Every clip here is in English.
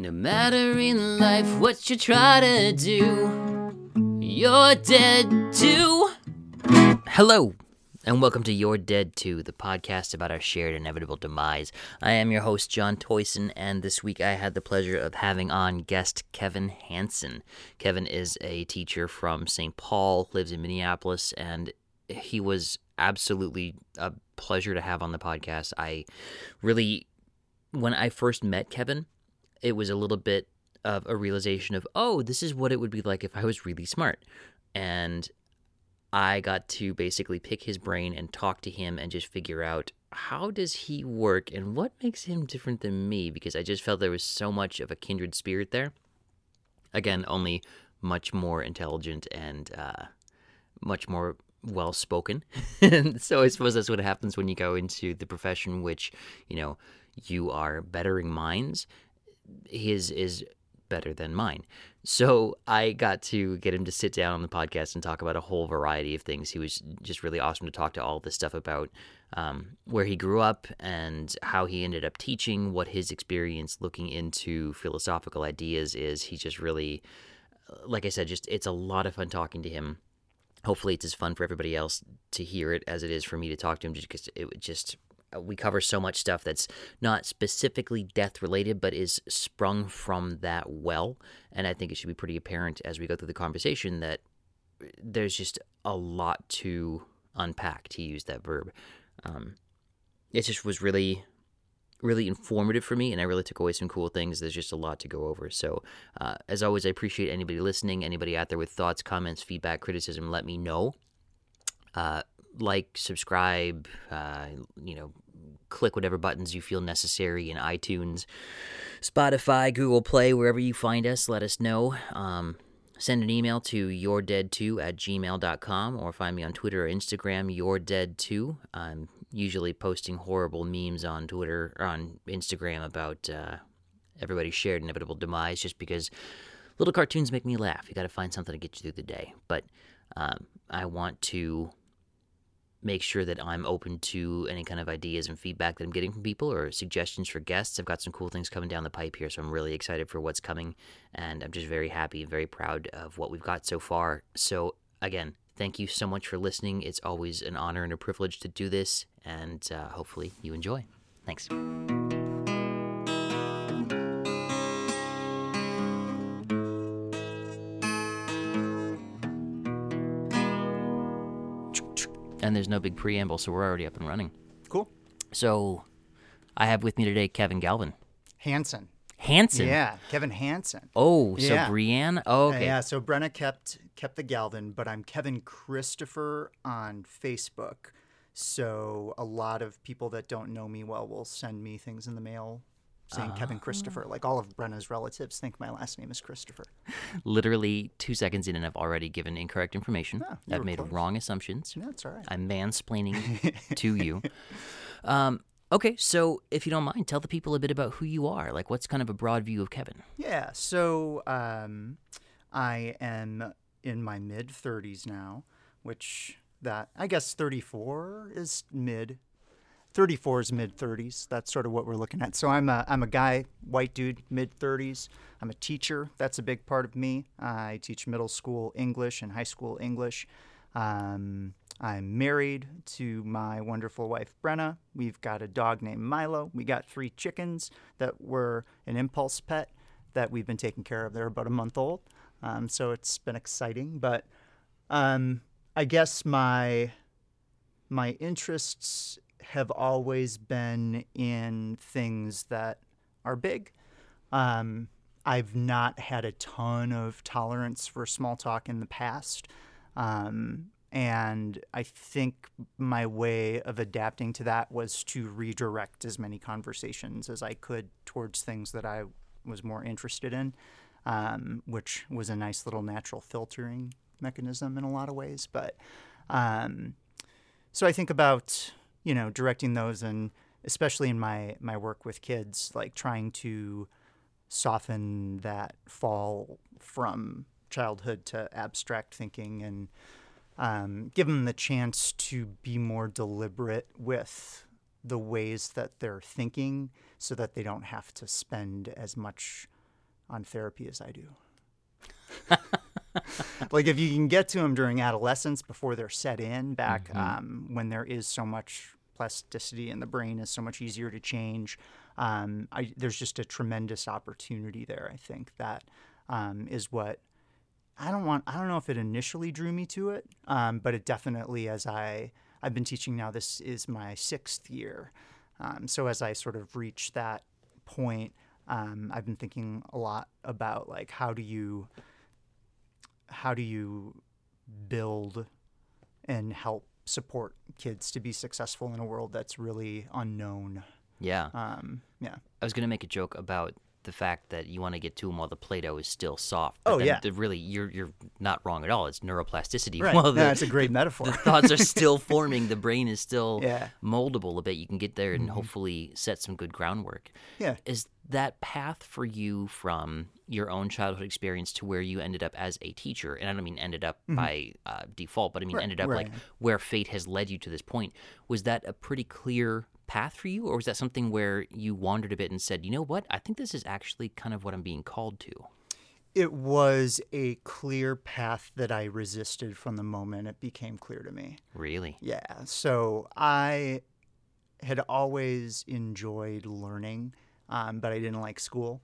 No matter in life what you try to do, you're dead too. Hello, and welcome to You're Dead Too, the podcast about our shared inevitable demise. I am your host, John Toyson, and this week I had the pleasure of having on guest Kevin Hanson. Kevin is a teacher from St. Paul, lives in Minneapolis, and he was absolutely a pleasure to have on the podcast. I really, when I first met Kevin, it was a little bit of a realization of, oh, this is what it would be like if I was really smart. And I got to basically pick his brain and talk to him and just figure out how does he work and what makes him different than me because I just felt there was so much of a kindred spirit there. Again, only much more intelligent and uh, much more well spoken. so I suppose that's what happens when you go into the profession, which you know you are bettering minds. His is better than mine. So I got to get him to sit down on the podcast and talk about a whole variety of things. He was just really awesome to talk to all this stuff about um, where he grew up and how he ended up teaching, what his experience looking into philosophical ideas is. He just really, like I said, just it's a lot of fun talking to him. Hopefully, it's as fun for everybody else to hear it as it is for me to talk to him, just because it would just we cover so much stuff that's not specifically death related, but is sprung from that well. And I think it should be pretty apparent as we go through the conversation that there's just a lot to unpack, to use that verb. Um, it just was really, really informative for me, and I really took away some cool things. There's just a lot to go over. So, uh, as always, I appreciate anybody listening, anybody out there with thoughts, comments, feedback, criticism, let me know. Uh, like, subscribe, uh, you know, click whatever buttons you feel necessary in iTunes, Spotify, Google Play, wherever you find us. Let us know. Um, send an email to yourdead2 at gmail.com or find me on Twitter or Instagram, yourdead2. I'm usually posting horrible memes on Twitter or on Instagram about uh, everybody's shared inevitable demise just because little cartoons make me laugh. You got to find something to get you through the day. But um, I want to make sure that I'm open to any kind of ideas and feedback that I'm getting from people or suggestions for guests. I've got some cool things coming down the pipe here, so I'm really excited for what's coming. And I'm just very happy and very proud of what we've got so far. So, again, thank you so much for listening. It's always an honor and a privilege to do this, and uh, hopefully you enjoy. Thanks. And there's no big preamble, so we're already up and running. Cool. So, I have with me today Kevin Galvin. Hanson. Hanson. Yeah, Kevin Hanson. Oh, so Yeah. Brienne. Oh, okay. Yeah, so Brenna kept kept the Galvin, but I'm Kevin Christopher on Facebook. So a lot of people that don't know me well will send me things in the mail saying Kevin Christopher. Like all of Brenna's relatives think my last name is Christopher. Literally two seconds in, and I've already given incorrect information. Yeah, I've made close. wrong assumptions. That's all right. I'm mansplaining to you. Um, okay, so if you don't mind, tell the people a bit about who you are. Like, what's kind of a broad view of Kevin? Yeah, so um, I am in my mid 30s now, which that I guess 34 is mid. 34 is mid 30s. That's sort of what we're looking at. So I'm a I'm a guy, white dude, mid 30s. I'm a teacher. That's a big part of me. I teach middle school English and high school English. Um, I'm married to my wonderful wife Brenna. We've got a dog named Milo. We got three chickens that were an impulse pet that we've been taking care of. They're about a month old, um, so it's been exciting. But um, I guess my my interests have always been in things that are big. Um, I've not had a ton of tolerance for small talk in the past. Um, and I think my way of adapting to that was to redirect as many conversations as I could towards things that I was more interested in, um, which was a nice little natural filtering mechanism in a lot of ways. But um, so I think about you know directing those, and especially in my my work with kids, like trying to soften that fall from childhood to abstract thinking and um, give them the chance to be more deliberate with the ways that they're thinking so that they don't have to spend as much on therapy as I do. like if you can get to them during adolescence before they're set in back Mm-hmm. um, when there is so much plasticity in the brain is so much easier to change um, I, there's just a tremendous opportunity there i think that um, is what i don't want i don't know if it initially drew me to it um, but it definitely as i i've been teaching now this is my sixth year um, so as i sort of reach that point um, i've been thinking a lot about like how do you how do you build and help support kids to be successful in a world that's really unknown? Yeah. Um, yeah. I was going to make a joke about the fact that you want to get to them while the Play-Doh is still soft. But Oh, yeah. really, you're you're not wrong at all. It's neuroplasticity. Right. While No, that's a great metaphor. the thoughts are still forming. The brain is still Yeah. moldable a bit. You can get there and hopefully set some good groundwork. Yeah. Is that path for you from your own childhood experience to where you ended up as a teacher? And I don't mean ended up by uh, default, but I mean Right, ended up where like where fate has led you to this point. Was that a pretty clear path for you, or was that something where you wandered a bit and said, you know what, I think this is actually kind of what I'm being called to? It was a clear path that I resisted from the moment it became clear to me. Really? Yeah. So I had always enjoyed learning, um, but I didn't like school.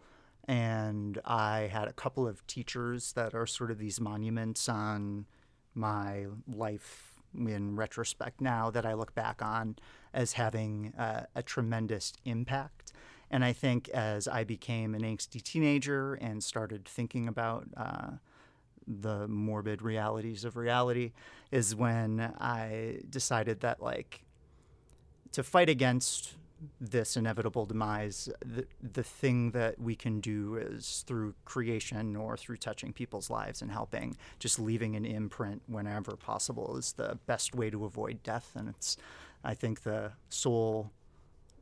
And I had a couple of teachers that are sort of these monuments on my life in retrospect now that I look back on as having uh, a tremendous impact. And I think as I became an angsty teenager and started thinking about uh, the morbid realities of reality is when I decided that like to fight against this inevitable demise, the, the thing that we can do is through creation or through touching people's lives and helping, just leaving an imprint whenever possible is the best way to avoid death. And it's, I think, the sole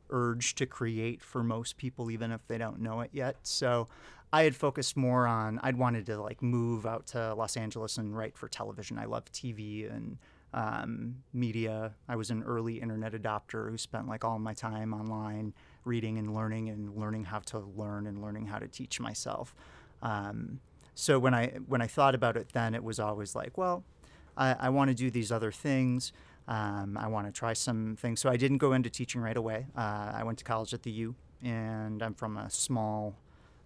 urge to create for most people, even if they don't know it yet. So I had focused more on, I'd wanted to like move out to Los Angeles and write for television. I love TV and um, media. I was an early internet adopter who spent like all my time online reading and learning and learning how to learn and learning how to teach myself. Um, so when I when I thought about it, then it was always like, well, I, I want to do these other things. Um, I want to try some things. So I didn't go into teaching right away. Uh, I went to college at the U, and I'm from a small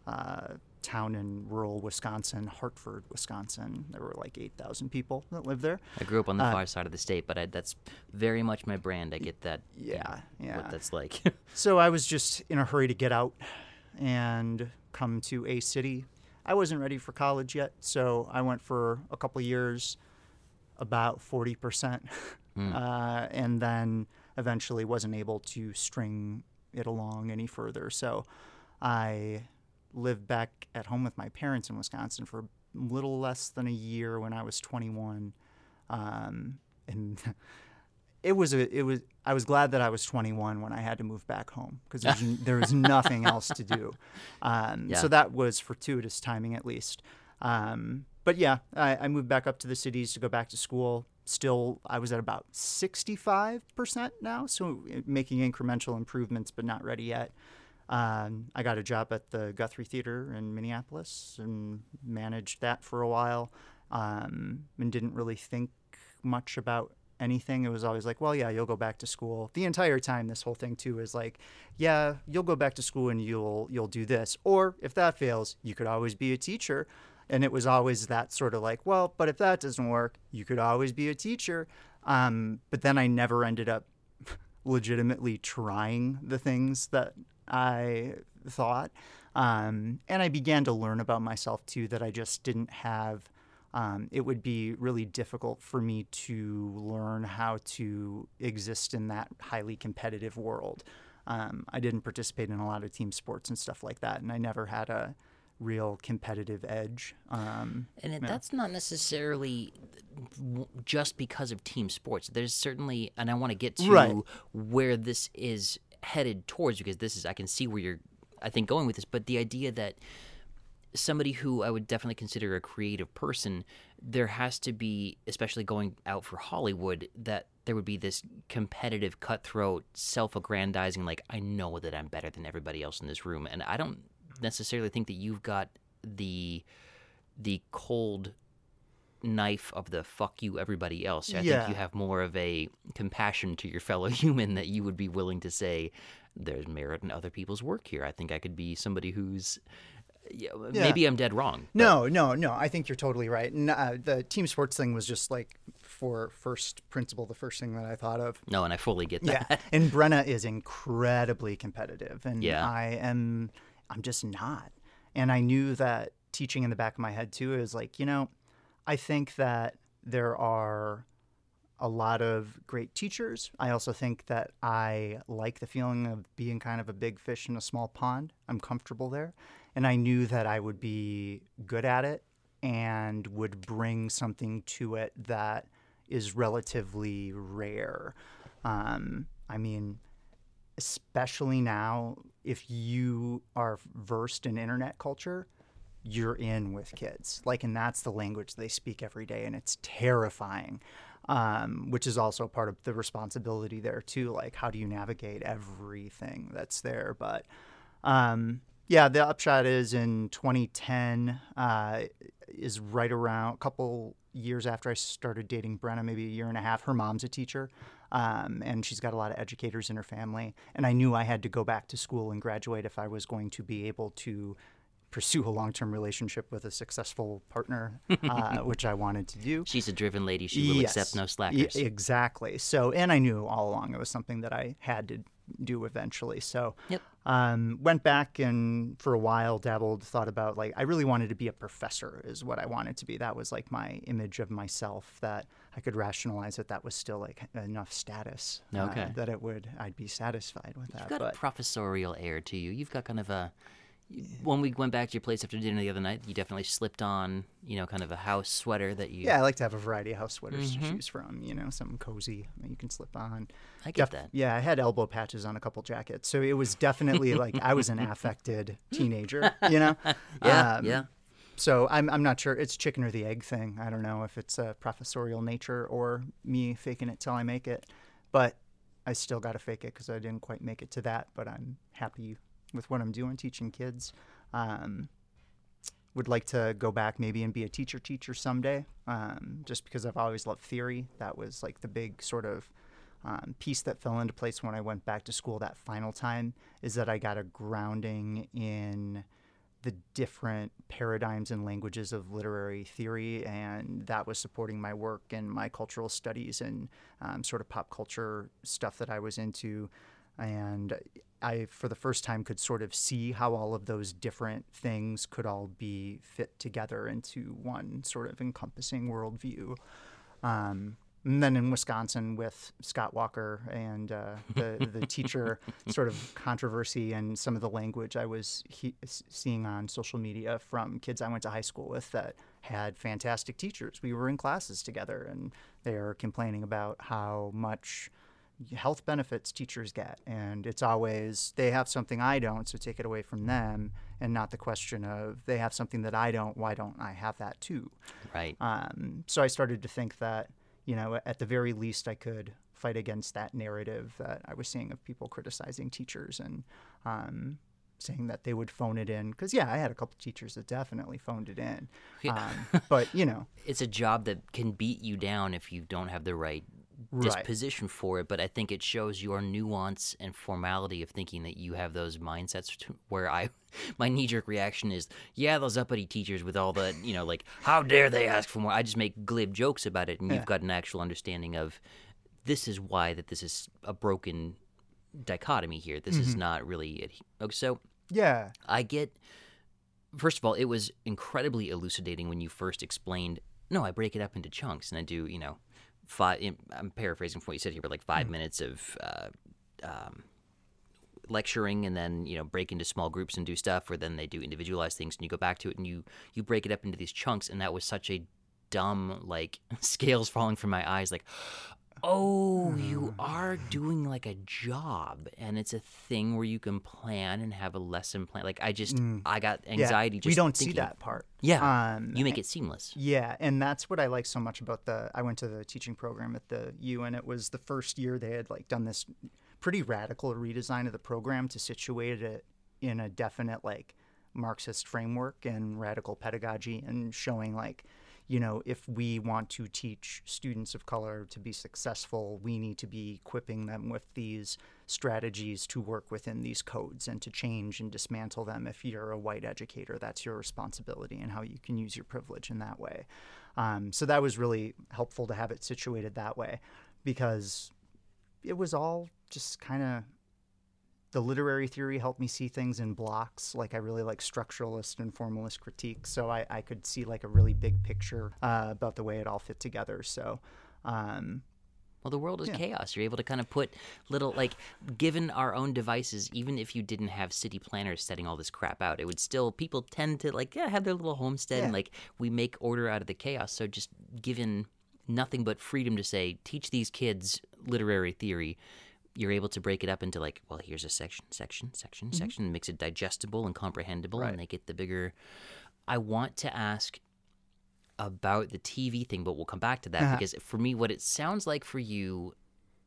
uh, town in rural Wisconsin, Hartford, Wisconsin. There were like 8,000 people that lived there. I grew up on the Uh, far side of the state, but I, that's very much my brand. I get that. you know, Yeah, yeah. What that's like. So I was just in a hurry to get out and come to a city. I wasn't ready for college yet, so I went for a couple years, about 40%, uh, and then eventually wasn't able to string it along any further. So I lived back at home with my parents in Wisconsin for a little less than a year when I was 21. Um, and it was a it was I was glad that I was 21 when I had to move back home because there was nothing else to do. Um, Yeah. So that was fortuitous timing at least. Um, but yeah, I, I moved back up to the cities to go back to school. Still, I was at about 65% now, so uh, making incremental improvements, but not ready yet. Um, I got a job at the Guthrie Theater in Minneapolis and managed that for a while um, and didn't really think much about anything. It was always like, well, yeah, you'll go back to school. The entire time, this whole thing too is like, yeah, you'll go back to school and you'll you'll do this, or if that fails, you could always be a teacher. And it was always that sort of like, well, but if that doesn't work, you could always be a teacher. Um, but then I never ended up legitimately trying the things that I thought. Um, and I began to learn about myself too that I just didn't have. Um, it would be really difficult for me to learn how to exist in that highly competitive world. Um, I didn't participate in a lot of team sports and stuff like that, and I never had a real competitive edge. Um, And it, that's not necessarily just because of team sports. There's certainly, and I want to get to Right. where this is headed towards because this is, I can see where you're, I think, going with this. But the idea that somebody who I would definitely consider a creative person, there has to be, especially going out for Hollywood, that there would be this competitive, cutthroat, self aggrandizing, like, I know that I'm better than everybody else in this room. And I don't necessarily think that you've got the the cold knife of the fuck you everybody else. I Yeah. think you have more of a compassion to your fellow human that you would be willing to say there's merit in other people's work here. I think I could be somebody who's yeah, maybe I'm dead wrong. but- No, no, no. I think you're totally right. And uh, the team sports thing was just like for first principle, the first thing that I thought of. No, and I fully get that. Yeah, and Brenna is incredibly competitive, and Yeah. I am. I'm just not. And I knew that teaching in the back of my head too is like, you know, I think that there are a lot of great teachers. I also think that I like the feeling of being kind of a big fish in a small pond. I'm comfortable there. And I knew that I would be good at it and would bring something to it that is relatively rare. Um, I mean, especially now, if you are versed in internet culture, you're in with kids. Like, and that's the language they speak every day, and it's terrifying. Um, which is also part of the responsibility there too. Like, how do you navigate everything that's there? But um, yeah, the upshot is in 2010 uh, is right around a couple years after I started dating Brenna, maybe a year and a half. Her mom's a teacher, um, and she's got a lot of educators in her family. And I knew I had to go back to school and graduate if I was going to be able to pursue a long-term relationship with a successful partner, uh, which I wanted to do. She's a driven lady. She will accept no slackers. exactly. So, and I knew all along it was something that I had to do eventually. So, Yep. um, went back and for a while dabbled, thought about like I really wanted to be a professor, is what I wanted to be. That was like my image of myself that I could rationalize that that was still like enough status uh, that it would I'd be satisfied with that. You've got but a professorial air to you. You've got kind of a. When we went back to your place after dinner the other night, you definitely slipped on, you know, kind of a house sweater that you. yeah, I like to have a variety of house sweaters Mm-hmm. to choose from. You know, something cozy that you can slip on. I get Def- that. Yeah, I had elbow patches on a couple jackets, so it was definitely like I was an affected teenager. You know. Yeah, Um, yeah. So I'm I'm not sure it's chicken or the egg thing. I don't know if it's a professorial nature or me faking it till I make it, but I still got to fake it because I didn't quite make it to that. But I'm happy with what I'm doing, teaching kids. Um, would like to go back maybe and be a teacher teacher someday, um, just because I've always loved theory. That was like the big sort of um, piece that fell into place when I went back to school that final time. Is that I got a grounding in the different paradigms and languages of literary theory, and that was supporting my work and my cultural studies and um, sort of pop culture stuff that I was into. And I, for the first time, could sort of see how all of those different things could all be fit together into one sort of encompassing worldview. Um, and then in Wisconsin with Scott Walker and uh, the the teacher sort of controversy and some of the language I was he- seeing on social media from kids I went to high school with that had fantastic teachers. We were in classes together, and they are complaining about how much health benefits teachers get, and it's always they have something I don't, so take it away from them, and not the question of they have something that I don't, why don't I have that too? Right. Um, so I started to think that, you know, at the very least, I could fight against that narrative that I was seeing of people criticizing teachers and um, saying that they would phone it in. Because, yeah, I had a couple teachers that definitely phoned it in. Yeah. Um, but, you know, it's a job that can beat you down if you don't have the right Right. disposition for it but i think it shows your nuance and formality of thinking that you have those mindsets where i my knee-jerk reaction is yeah those uppity teachers with all the you know like how dare they ask for more i just make glib jokes about it and Yeah. you've got an actual understanding of this is why that this is a broken dichotomy here this is mm-hmm. not really it okay, so yeah. I get. First of all, it was incredibly elucidating when you first explained. No, I break it up into chunks, and I do, you know, five. I'm paraphrasing from what you said here, but like 5 minutes of uh, um, lecturing, and then you know break into small groups and do stuff, or then they do individualized things, and you go back to it, and you you break it up into these chunks, and that was such a dumb like scales falling from my eyes, like. Oh, you are doing like a job, and it's a thing where you can plan and have a lesson plan. Like I just, I got Yeah. anxiety. Just we don't see that part. Yeah, Um, you make it seamless. Yeah, and that's what I like so much about the. I went to the teaching program at the U, and it was the first year they had like done this pretty radical redesign of the program to situate it in a definite like Marxist framework and radical pedagogy and showing like, you know, if we want to teach students of color to be successful, we need to be equipping them with these strategies to work within these codes and to change and dismantle them. If you're a white educator, that's your responsibility and how you can use your privilege in that way. Um, so that was really helpful to have it situated that way because it was all just kind of the literary theory helped me see things in blocks. Like I really like structuralist and formalist critique, so I, I could see like a really big picture uh, about the way it all fit together. So, um, Well, the world is Yeah. chaos. You're able to kind of put little, like, given our own devices, even if you didn't have city planners setting all this crap out, it would still, people tend to, like, yeah, have their little homestead and, like, we make order out of the chaos. So just given nothing but freedom to say, teach these kids literary theory, you're able to break it up into, like, well, here's a section, section, section, section, makes it digestible and comprehensible, Right. and they get the bigger. I want to ask about the TV thing, but we'll come back to that Uh-huh. because for me, what it sounds like for you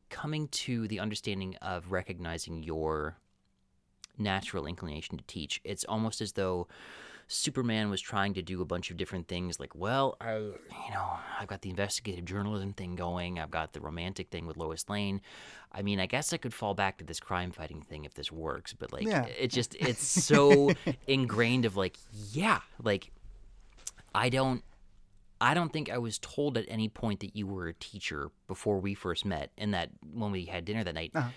coming to the understanding of recognizing your natural inclination to teach, it's almost as though Superman was trying to do a bunch of different things. Like, well, I, you know, I've got the investigative journalism thing going. I've got the romantic thing with Lois Lane. I mean, I guess I could fall back to this crime fighting thing if this works, but like, Yeah. it just it's so ingrained of like, yeah, like I don't I don't think I was told at any point that you were a teacher before we first met and that when we had dinner that night. Uh-huh.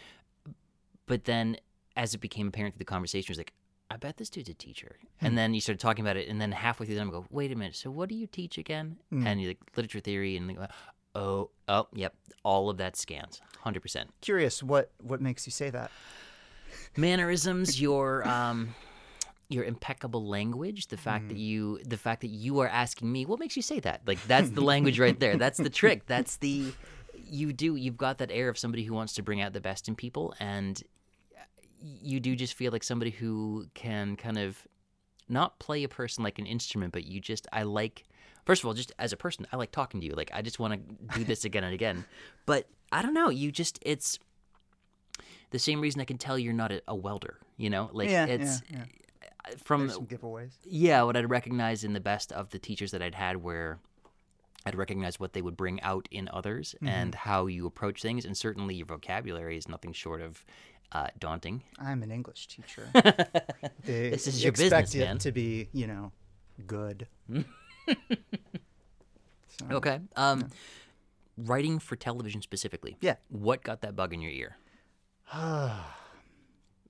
But then as it became apparent through the conversation, it was like, I bet this dude's a teacher. And then you started talking about it, and then halfway through, them, I go, wait a minute. So what do you teach again? And you're like literature theory, and go, oh, oh, yep, all of that scans, hundred percent. curious what what makes you say that? Mannerisms, your um, your impeccable language, the fact Mm. that you, the fact that you are asking me, what makes you say that? Like that's the language right there. That's the trick. That's the you do. You've got that air of somebody who wants to bring out the best in people, and you do just feel like somebody who can kind of not play a person like an instrument, but you just I like. First of all, just as a person, I like talking to you. Like I just want to do this again and again. But I don't know. You just it's the same reason I can tell you're not a, a welder. You know, like Yeah, it's yeah, from some giveaways. yeah, what I'd recognize in the best of the teachers that I'd had where I'd recognize what they would bring out in others Mm-hmm. and how you approach things. And certainly your vocabulary is nothing short of uh, daunting. I'm an English teacher. This is your expect business, it man. to be, you know, good. So, Okay. Um, Writing for television specifically. Yeah. What got that bug in your ear?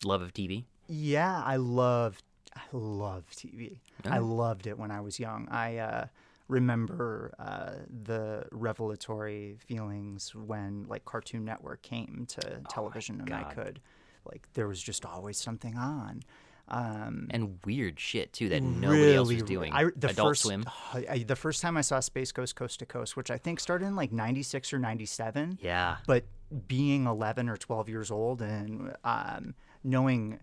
Love of TV? Yeah, I love I love TV. I Oh. loved it when I was young. I uh, remember uh, the revelatory feelings when like Cartoon Network came to television, and I Oh could like there was just always something on. Um, And weird shit, too, that nobody else was doing. I, the Adult first, Swim. I, the first time I saw Space Ghost Coast to Coast, which I think started in like '96 or '97. Yeah. But being 11 or 12 years old and um, knowing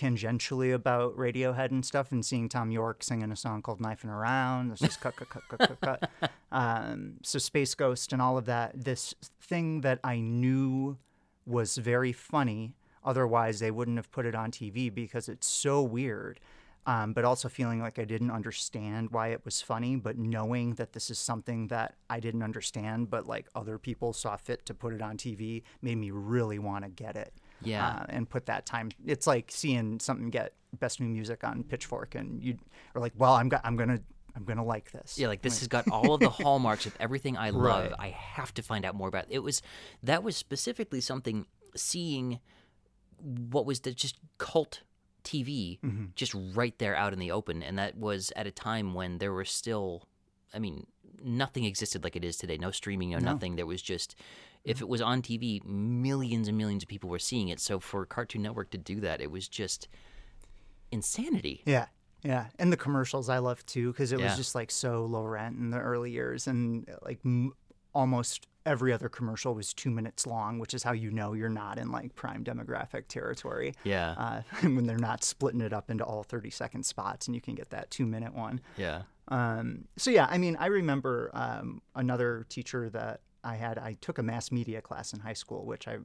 tangentially about Radiohead and stuff, and seeing Thom Yorke singing a song called "Knifing Around," this is cut, cut, cut, cut, cut, cut. Um, so Space Ghost and all of that. This thing that I knew was very funny. Otherwise, they wouldn't have put it on TV because it's so weird. Um, but also feeling like I didn't understand why it was funny, but knowing that this is something that I didn't understand, but like other people saw fit to put it on TV, made me really want to get it. Yeah. Uh, and put that time. It's like seeing something get best new music on Pitchfork, and you are like, well, I'm go- I'm gonna I'm gonna like this. Yeah, like this has got all of the hallmarks of everything I love. Right. I have to find out more about. It was that was specifically something seeing what was the just cult TV Mm-hmm. just right there out in the open, and that was at a time when there were still, I mean, nothing existed like it is today. No streaming, no, nothing. There was just. If it was on TV, millions and millions of people were seeing it. So for Cartoon Network to do that, it was just insanity. Yeah. Yeah. And the commercials I love too because it Yeah. was just like so low rent in the early years. And like m- almost every other commercial was two minutes long, which is how you know you're not in like prime demographic territory. Yeah, Uh, when they're not splitting it up into all 30 second spots and you can get that two minute one. yeah. Um, so yeah, I mean, I remember um, another teacher that I had. I took a mass media class in high school, which I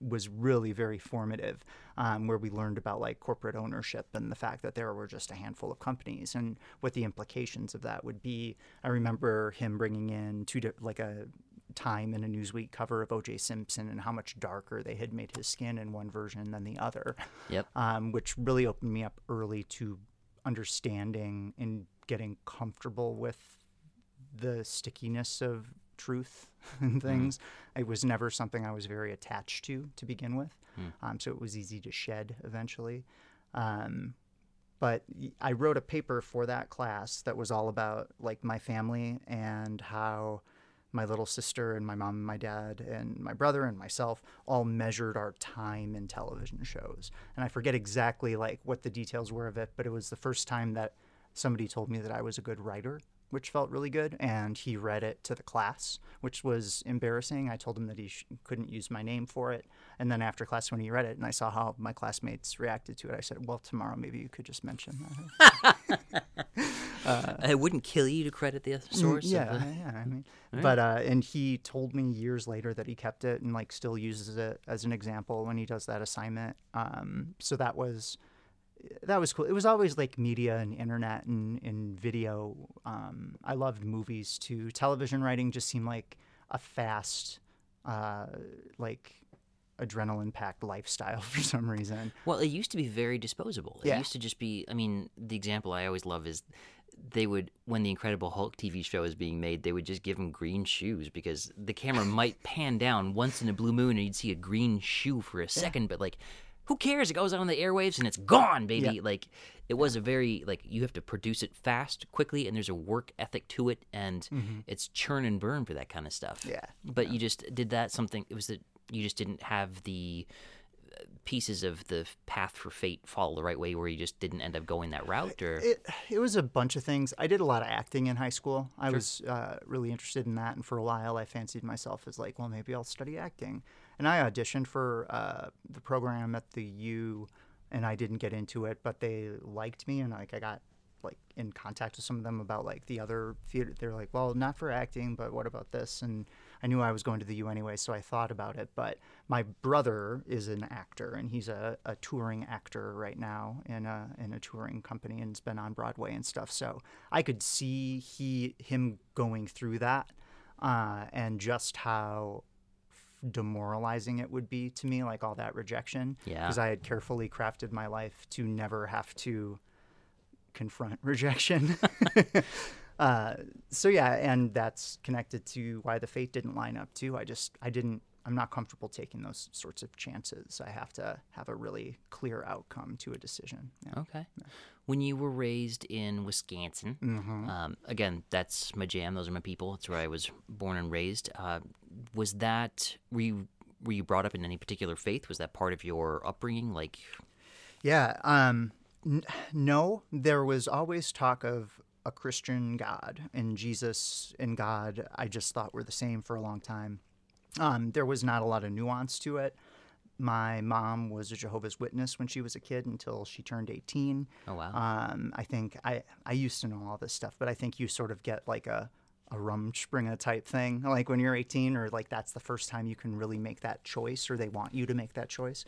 was really very formative, um, where we learned about like corporate ownership and the fact that there were just a handful of companies and what the implications of that would be. I remember him bringing in two di- like a time in a Newsweek cover of O.J. Simpson and how much darker they had made his skin in one version than the other, Yep. um, which really opened me up early to understanding and getting comfortable with the stickiness of truth and things. It was never something I was very attached to to begin with, um, so it was easy to shed eventually. Um, but I wrote a paper for that class that was all about like my family and how my little sister and my mom and my dad and my brother and myself all measured our time in television shows. And I forget exactly like what the details were of it, but it was the first time that somebody told me that I was a good writer, which felt really good. And he read it to the class, which was embarrassing. I told him that he sh- couldn't use my name for it. And then after class, when he read it and I saw how my classmates reacted to it, I said, Well, tomorrow maybe you could just mention that. it wouldn't kill you to credit the source. Mm, Yeah, the- yeah. I mean, but uh, and he told me years later that he kept it and like still uses it as an example when he does that assignment. Um, so that was that was cool. It was always like media and internet and, and video. Um, I loved movies too. Television writing just seemed like a fast, uh, like adrenaline packed lifestyle for some reason. Well, it used to be very disposable. It Yeah. used to just be. I mean, the example I always love is they would when the Incredible Hulk TV show is being made, they would just give him green shoes because the camera might pan down once in a blue moon and you'd see a green shoe for a second, but like. Who cares? It goes out on the airwaves and it's gone, baby. Yeah. Like it was a very like you have to produce it fast, quickly, and there's a work ethic to it, and it's churn and burn for that kind of stuff. Yeah. But you just did that something. It was that you just didn't have the uh, pieces of the path for fate fall the right way, where you just didn't end up going that route, or It it was a bunch of things. I did a lot of acting in high school. I was uh, really interested in that, and for a while, I fancied myself as like, well, maybe I'll study acting. And I auditioned for uh, the program at the U, and I didn't get into it, but they liked me, and like I got like in contact with some of them about like the other theater. They're like, well, not for acting, but what about this? And I knew I was going to the U anyway, so I thought about it. But my brother is an actor, and he's a, a touring actor right now in a in a touring company, and has been on Broadway and stuff. So I could see he him going through that, uh, and just how demoralizing it would be to me, like all that rejection. Yeah. Because I had carefully crafted my life to never have to confront rejection. uh, so yeah, and that's connected to why the fate didn't line up too. I just I didn't. I'm not comfortable taking those sorts of chances. I have to have a really clear outcome to a decision. Yeah. okay. When you were raised in Wisconsin, Mm-hmm. um, again, that's my jam. Those are my people. That's where I was born and raised. Uh, was that were you were you brought up in any particular faith? Was that part of your upbringing? Like, Yeah. Um, n- no, there was always talk of a Christian God and Jesus and God. I just thought were the same for a long time. Um, there was not a lot of nuance to it. My mom was a Jehovah's Witness when she was a kid until she turned 18. oh wow, Um, I think I, I used to know all this stuff, but I think you sort of get like a, a Rumspringa type thing, like when you're 18, or like that's the first time you can really make that choice, or they want you to make that choice.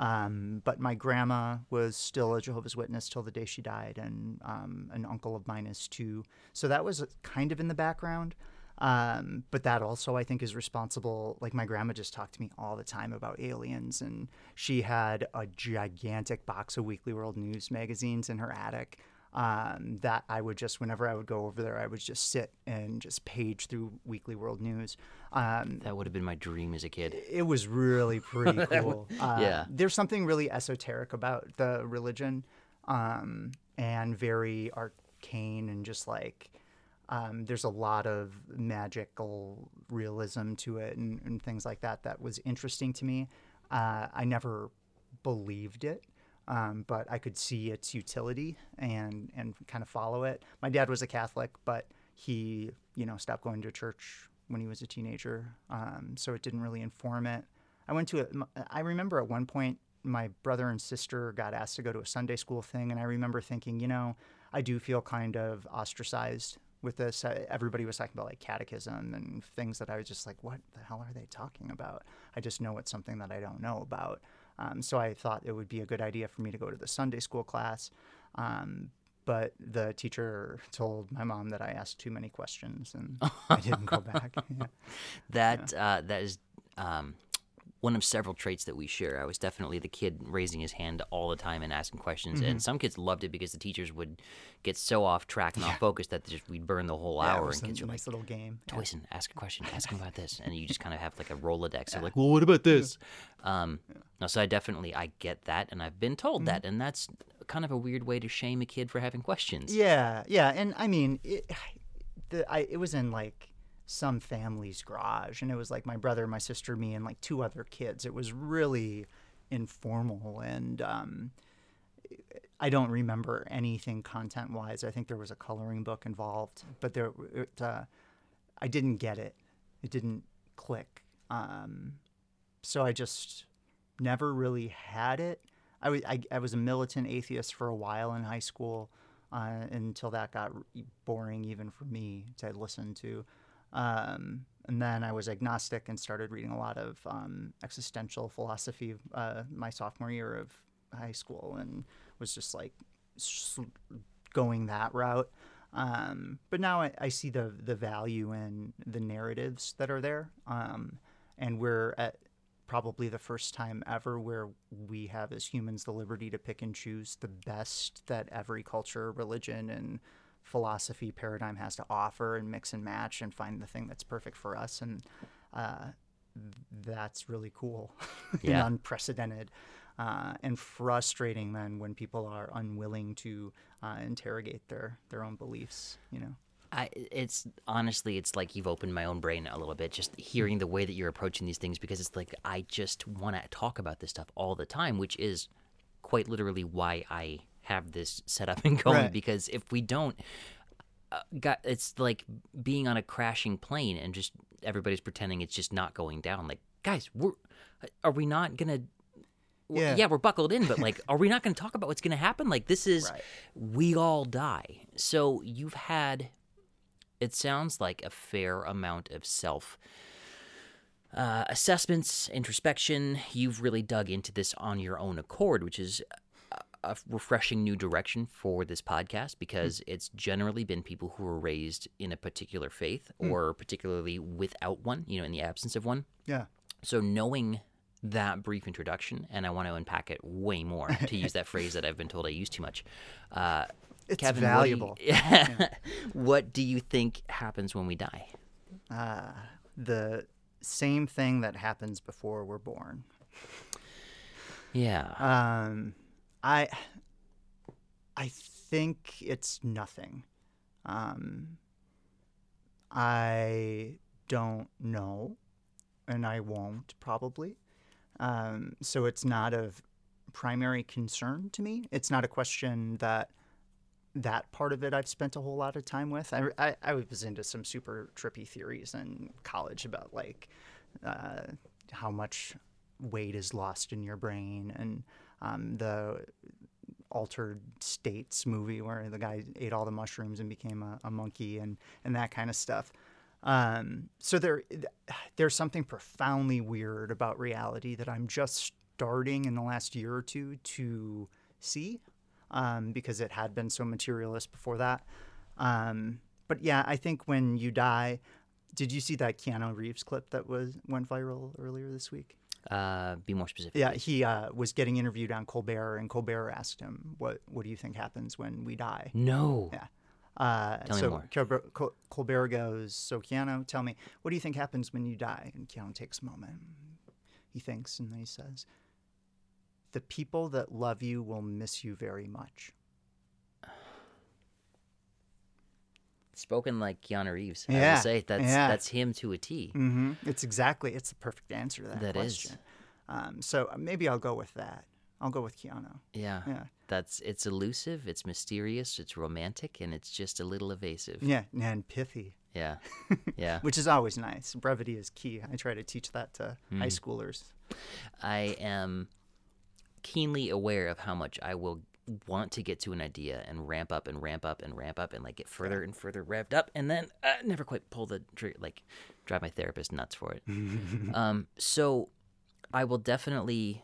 Um, but my grandma was still a Jehovah's Witness till the day she died, and um, an uncle of mine is too. So that was kind of in the background. Um, but that also, I think, is responsible. Like my grandma just talked to me all the time about aliens, and she had a gigantic box of Weekly World News magazines in her attic. Um, that I would just, whenever I would go over there, I would just sit and just page through Weekly World News. Um, that would have been my dream as a kid. it was really pretty cool. Uh, Yeah. There's something really esoteric about the religion um, and very arcane and just like um, there's a lot of magical realism to it and, and things like that that was interesting to me. Uh, I never believed it. Um, but I could see its utility and, and kind of follow it. My dad was a Catholic, but he, you know, stopped going to church when he was a teenager, um, so it didn't really inform it. I went to a, I remember at one point my brother and sister got asked to go to a Sunday school thing, and I remember thinking, you know, I do feel kind of ostracized with this. Uh, everybody was talking about like catechism and things that I was just like, what the hell are they talking about? I just know it's something that I don't know about. Um, so I thought it would be a good idea for me to go to the Sunday school class. Um, but the teacher told my mom that I asked too many questions and I didn't go back. Yeah. That uh, that is um, one of several traits that we share. I was definitely the kid raising his hand all the time and asking questions, Mm-hmm. and some kids loved it because the teachers would get so off track and off focus that just, we'd burn the whole Yeah, hour, and a kids were like, nice little game. Yeah. Toyson, ask a question, ask him about this, and you just kind of have like a Rolodex. They're like, well, what about this? Um, no, so I definitely I get that, and I've been told that, and that's kind of a weird way to shame a kid for having questions. Yeah, yeah, and I mean, it, the I it was in like some family's garage, and it was like my brother, my sister, me, and like two other kids. It was really informal, and um, I don't remember anything content wise. I think there was a coloring book involved, but there, it, uh, I didn't get it. It didn't click. Um, so I just never really had it. I wa- I- I was a militant atheist for a while in high school uh, until that got boring even for me to listen to. Um, and then I was agnostic and started reading a lot of um, existential philosophy uh, my sophomore year of high school and was just like going that route. Um, but now I, I see the the value in the narratives that are there, um, and we're at probably the first time ever where we have as humans the liberty to pick and choose the best that every culture, religion, and philosophy paradigm has to offer, and mix and match, and find the thing that's perfect for us, and uh, that's really cool Yeah. and unprecedented. Uh, and frustrating then when people are unwilling to uh, interrogate their, their own beliefs, you know. I, it's honestly, it's like you've opened my own brain a little bit just hearing the way that you're approaching these things because it's like I just want to talk about this stuff all the time, which is quite literally why I have this set up and going. Right. Because if we don't, uh, got it's like being on a crashing plane and just everybody's pretending it's just not going down. Like, guys, we're are we not gonna? Yeah. yeah, we're buckled in, but like, are we not going to talk about what's going to happen? Like, this is Right. we all die. So you've had it sounds like a fair amount of self uh, assessments, introspection. You've really dug into this on your own accord, which is a, refreshing new direction for this podcast because it's generally been people who were raised in a particular faith or particularly without one, you know, in the absence of one. Yeah. So knowing that brief introduction, and I want to unpack it way more to use that phrase that I've been told I use too much. Uh, It's Kevin, valuable. What do, you, what do you think happens when we die? Uh, the same thing that happens before we're born. Yeah. Um, I I think it's nothing. Um, I don't know, and I won't probably. Um, so it's not of primary concern to me. It's not a question that that part of it I've spent a whole lot of time with. I, I, I was into some super trippy theories in college about like uh, how much weight is lost in your brain and um, the altered states movie where the guy ate all the mushrooms and became a, a monkey and, and that kind of stuff. Um, so there, there's something profoundly weird about reality that I'm just starting in the last year or two to see um, because it had been so materialist before that. Um, but yeah, I think when you die, did you see that Keanu Reeves clip that was went viral earlier this week? Uh, be more specific. Yeah, he uh, was getting interviewed on Colbert, and Colbert asked him, "What What do you think happens when we die?" No. Yeah. Uh, Tell me so more. Colbert, Col- Colbert goes, "So Keanu, tell me, what do you think happens when you die?" And Keanu takes a moment. He thinks, and then he says, "The people that love you will miss you very much." Spoken like Keanu Reeves. I Yeah, will say that's yeah. that's him to a T. Mm-hmm. It's exactly. It's the perfect answer to that, That is. question. Um, so maybe I'll go with that. I'll go with Keanu. Yeah. Yeah. That's it's elusive, it's mysterious, it's romantic, and it's just a little evasive. Yeah, and pithy. Yeah. Yeah. which is always nice. Brevity is key. I try to teach that to Hmm. high schoolers. I am keenly aware of how much I will want to get to an idea and ramp up and ramp up and ramp up and like get further and further revved up and then uh, never quite pull the trigger like drive my therapist nuts for it. Um, so i will definitely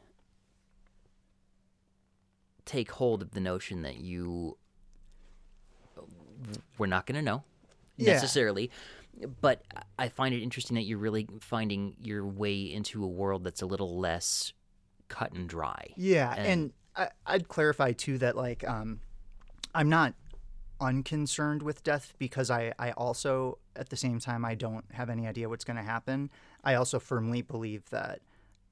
take hold of the notion that you we're not going to know Yeah. necessarily but i find it interesting that you're really finding your way into a world that's a little less cut and dry. Yeah, And- and, I, I'd clarify too that like um, I'm not unconcerned with death because I, I also at the same time I don't have any idea what's going to happen. I also firmly believe that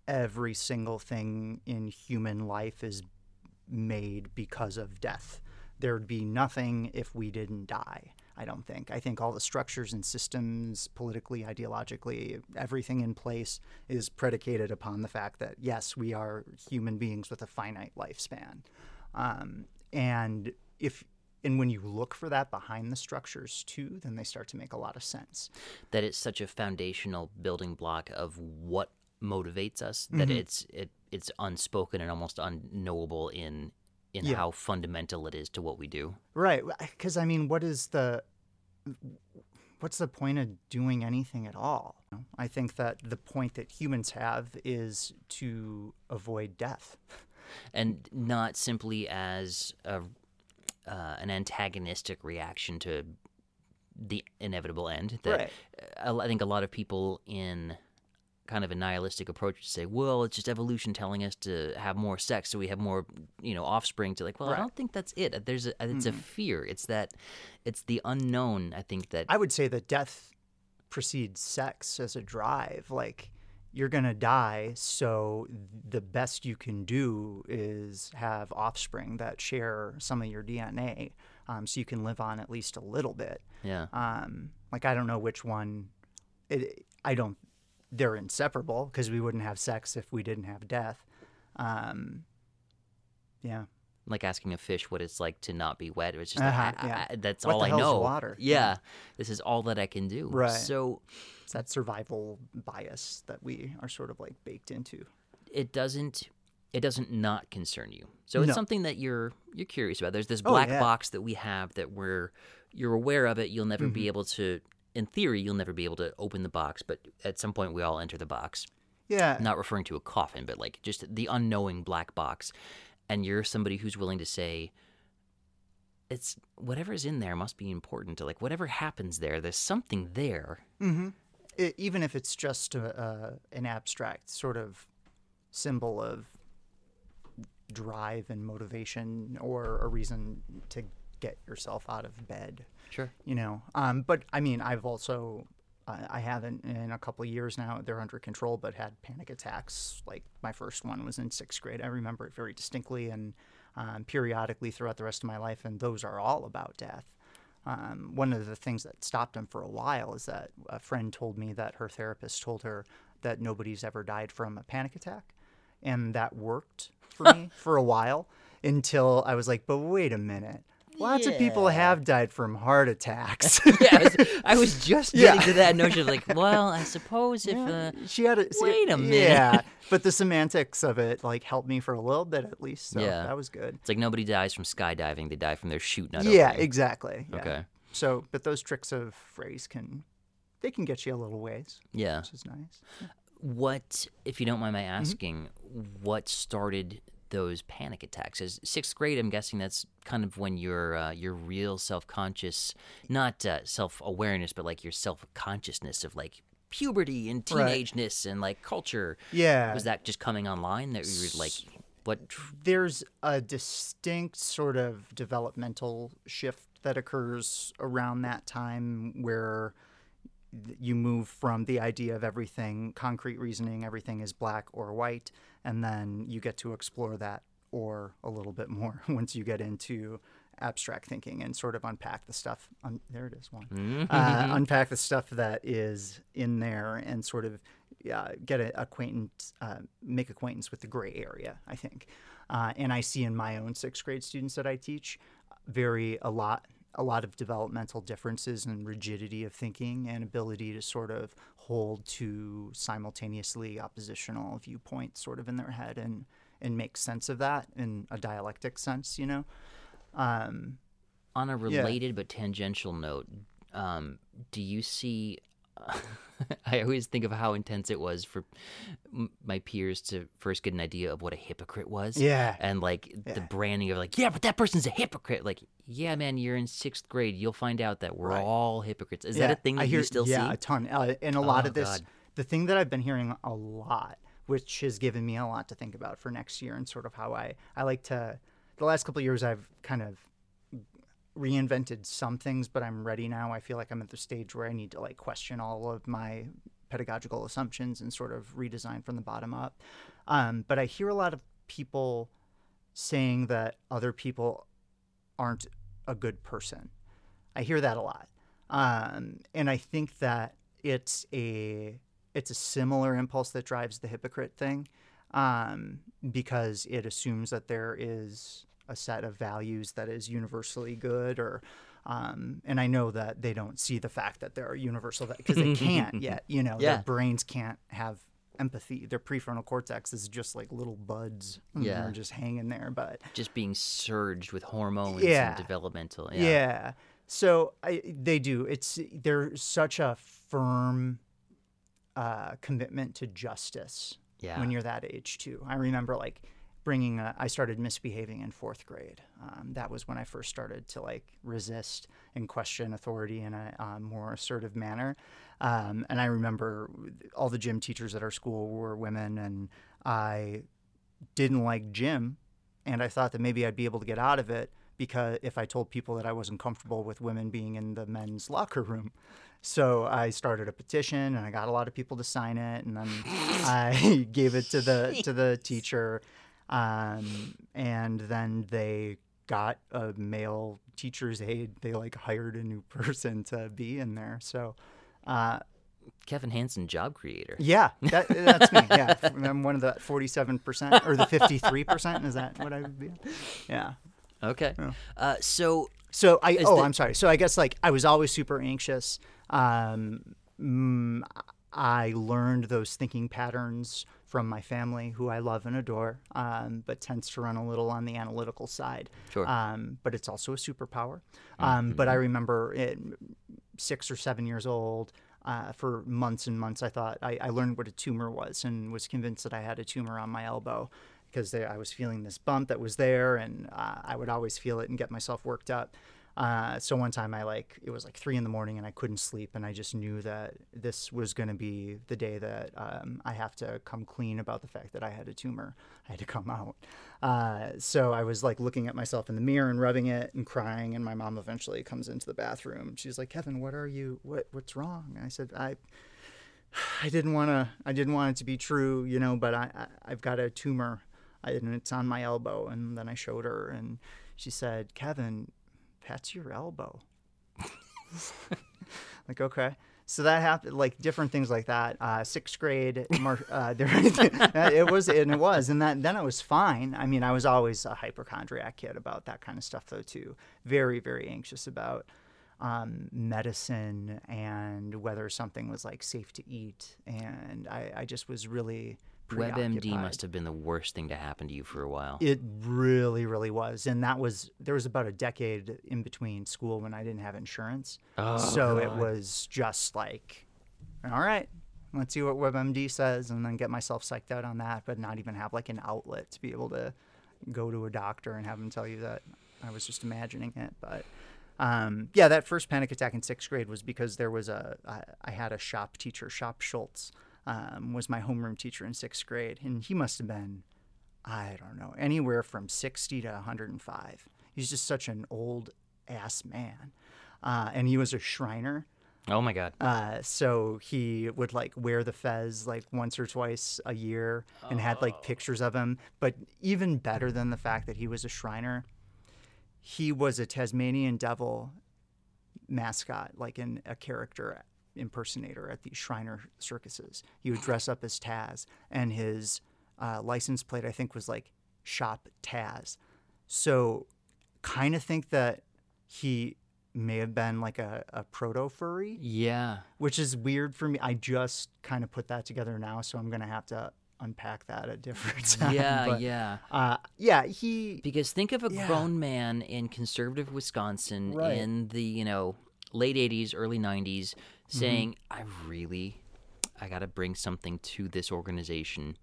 every single thing in human life is made because of death. There'd be nothing if we didn't die. I don't think. I think all the structures and systems, politically, ideologically, everything in place is predicated upon the fact that, yes, we are human beings with a finite lifespan. Um, and if and when you look for that behind the structures too, then they start to make a lot of sense. that it's such a foundational building block of what motivates us that Mm-hmm. it's it it's unspoken and almost unknowable in in Yeah. how fundamental it is to what we do. Right. Because, I mean, what is the. What's the point of doing anything at all? I think that the point that humans have is to avoid death. and not simply as a uh, an antagonistic reaction to the inevitable end. That Right. I think a lot of people in kind of a nihilistic approach to say, well, it's just evolution telling us to have more sex so we have more, you know, offspring. To like, well, I don't think that's it. There's a, it's a fear. It's that, it's the unknown. I think that I would say that death precedes sex as a drive. Like, you're going to die, so the best you can do is have offspring that share some of your DNA um, so you can live on at least a little bit. yeah. Um, like, I don't know which one. It, I don't. They're inseparable because we wouldn't have sex if we didn't have death. Um, yeah. like asking a fish what it's like to not be wet. It's just Uh-huh, I- I- yeah. I- that's What all the I know. water? Yeah. Yeah. this is all that I can do. Right. So It's that survival bias that we are sort of like baked into. it doesn't it doesn't not concern you. So it's No. something that you're you're curious about. There's this Oh, black yeah. box that we have that we're you're aware of it. You'll never Mm-hmm. be able to in theory you'll never be able to open the box, but at some point we all enter the box. Yeah. Not referring to a coffin, but like just the unknowing black box. And you're somebody who's willing to say it's whatever's in there must be important to like whatever happens there there's something there Mm-hmm. It, even if it's just a, a, an abstract sort of symbol of drive and motivation or a reason to get yourself out of bed, sure you know. Um, but I mean, I've also, uh, I haven't in a couple of years now, they're under control, but had panic attacks. Like my first one was in sixth grade. I remember it very distinctly and um, periodically throughout the rest of my life. And those are all about death. Um, one of the things that stopped him for a while is that a friend told me that her therapist told her that nobody's ever died from a panic attack. And that worked for me for a while until I was like, but wait a minute. Lots of people have died from heart attacks. yeah I was, I was just Yeah. getting to that notion of like well i suppose if uh, she had a Wait a minute. Yeah, but the semantics of it like helped me for a little bit at least. So Yeah. that was good. it's like nobody dies from skydiving they die from their chute not yeah, opening. exactly. yeah. okay So, but those tricks of phrase can they can get you a little ways, yeah which is nice. what if you don't mind my Mm-hmm. asking what started those panic attacks as sixth grade i'm guessing that's kind of when your uh, your real self-conscious not uh, self-awareness but like your self-consciousness of like puberty and Right. teenageness and like culture Yeah. was that just coming online that you were like what there's a distinct sort of developmental shift that occurs around that time where you move from the idea of everything concrete reasoning everything is black or white and then you get to explore that or a little bit more once you get into abstract thinking and sort of unpack the stuff un- there it is one. Uh, unpack the stuff that is in there and sort of uh, get a acquaintance, uh, make acquaintance with the gray area. I think, uh, and I see in my own sixth grade students that I teach, very a lot, a lot of developmental differences and rigidity of thinking and ability to sort of hold to simultaneously oppositional viewpoints, sort of in their head and and make sense of that in a dialectic sense, you know. Um, On a related but tangential note, um, do you see? I always think of how intense it was for my peers to first get an idea of what a hypocrite was. Yeah. And like the branding of like, yeah, but that person's a hypocrite. Like, yeah, man, you're in sixth grade. You'll find out that we're Right. all hypocrites. Is yeah, that a thing I that hear, you still yeah, see? a ton. Uh, and a lot Oh, of this, God. the thing that I've been hearing a lot, which has given me a lot to think about for next year and sort of how I, I like to, the last couple of years I've kind of reinvented some things, but I'm ready now. I feel like I'm at the stage where I need to like question all of my pedagogical assumptions and sort of redesign from the bottom up. Um, but I hear a lot of people saying that other people aren't a good person. I hear that a lot, um, and I think that it's a it's a similar impulse that drives the hypocrite thing, um, because it assumes that there is a set of values that is universally good, or um, and I know that they don't see the fact that there are universal because they can't yet. You know, Yeah. their brains can't have empathy. Their prefrontal cortex is just like little buds. Yeah. they're just hanging there, but Just being surged with hormones Yeah. and developmental. yeah. Yeah. So I, they do. It's they're such a firm uh, commitment to justice Yeah. when you're that age too. I remember like bringing. A, I started misbehaving in fourth grade. Um, that was when I first started to like resist and question authority in a um, more assertive manner. Um, and I remember all the gym teachers at our school were women, and I didn't like gym, and I thought that maybe I'd be able to get out of it because if I told people that I wasn't comfortable with women being in the men's locker room. So I started a petition and I got a lot of people to sign it and then I gave it to the to the teacher um, and then they got a male teacher's aide. They like hired a new person to be in there. So uh, Kevin Hansen, job creator. yeah, that, that's me. Yeah, I'm one of the 47% or the 53%. Is that what I would be? Yeah. Okay. Uh, so So I. Oh, the... I'm sorry. So I guess like I was always super anxious. Um, mm, I learned those thinking patterns from my family, who I love and adore, um, but tends to run a little on the analytical side. Sure. Um, but it's also a superpower. Um, But I remember it, six or seven years old. Uh, for months and months, I thought I, I learned what a tumor was and was convinced that I had a tumor on my elbow because I was feeling this bump that was there, and uh, I would always feel it and get myself worked up. Uh, so one time I like it was like three in the morning and I couldn't sleep and I just knew that this was going to be the day that um, I have to come clean about the fact that I had a tumor. I had to come out. Uh, so I was like looking at myself in the mirror and rubbing it and crying. And my mom eventually comes into the bathroom. She's like, "Kevin, what are you? What what's wrong?" And I said, "I." I didn't want to. I didn't want it to be true, you know. But I, I I've got a tumor, I, and it's on my elbow. And then I showed her, and she said, "Kevin, that's your elbow." like okay. So that happened, like different things like that. Uh, sixth grade, mar- uh, there, it was, and it was, and that then it was fine. I mean, I was always a hypochondriac kid about that kind of stuff, though, too. Very, very anxious about um, medicine and whether something was like safe to eat, and I, I just was really WebMD must have been the worst thing to happen to you for a while. It really, really was, and that was there was about a decade in between school when I didn't have insurance, Oh, so it was just like, all right, let's see what WebMD says, and then get myself psyched out on that, but not even have like an outlet to be able to go to a doctor and have them tell you that I was just imagining it. But um, yeah, that first panic attack in sixth grade was because there was a I, I had a shop teacher, Shop Schultz, um, was my homeroom teacher in sixth grade, and he must have been I don't know, anywhere from 60 to 105. He's just such an old ass man. Uh, and he was a Shriner. Oh my God. Uh, so he would like wear the fez like once or twice a year and had like pictures of him. But even better than the fact that he was a Shriner, he was a Tasmanian devil mascot, like in a character impersonator at these Shriner circuses. He would dress up as Taz, and his uh, license plate, I think, was like Shop Taz. So, kind of think that he may have been like a, a proto furry, Yeah. which is weird for me. I just kind of put that together now, so I'm gonna have to unpack that at different time. Yeah, but, yeah. Uh, yeah, he. Because think of a Yeah. grown man in conservative Wisconsin Right. in the, you know, late 80s, early 90s Mm-hmm. saying, I really, I got to bring something to this organization.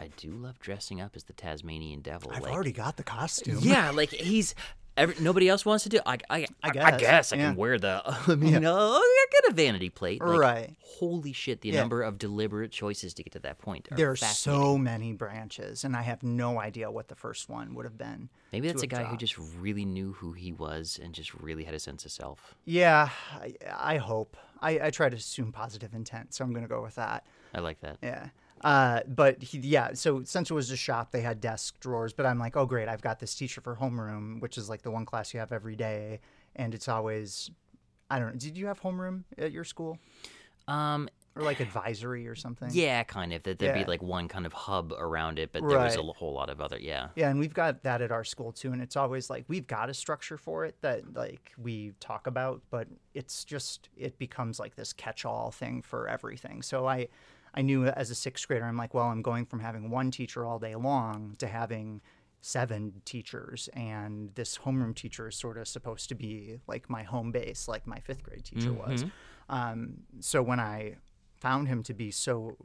I do love dressing up as the Tasmanian devil. I've like, already got the costume. Yeah, like he's. Every, nobody else wants to do. I, I, I, I guess, guess I yeah. can wear the. I mean, uh, I get a vanity plate. Like, Right. Holy shit! The Yeah. number of deliberate choices to get to that point. Are There are so many branches, and I have no idea what the first one would have been. Maybe that's a guy have who just really knew who he was and just really had a sense of self. Yeah, I, I hope. I, I try to assume positive intent, so I'm going to go with that. I like that. Yeah. Uh, but he, yeah, so since it was a shop, they had desk drawers. But I'm like, oh great, I've got this teacher for homeroom, which is like the one class you have every day, and it's always, I don't know. Did you have homeroom at your school Um, or like advisory or something? yeah, kind of. That there'd Yeah. be like one kind of hub around it, but there was a whole lot of other. Yeah. Yeah, and we've got that at our school too, and it's always like we've got a structure for it that like we talk about, but it's just it becomes like this catch-all thing for everything. So I I knew as a sixth grader, I'm like, well, I'm going from having one teacher all day long to having seven teachers, and this homeroom teacher is sort of supposed to be like my home base, like my fifth grade teacher was. Um, so when I found him to be so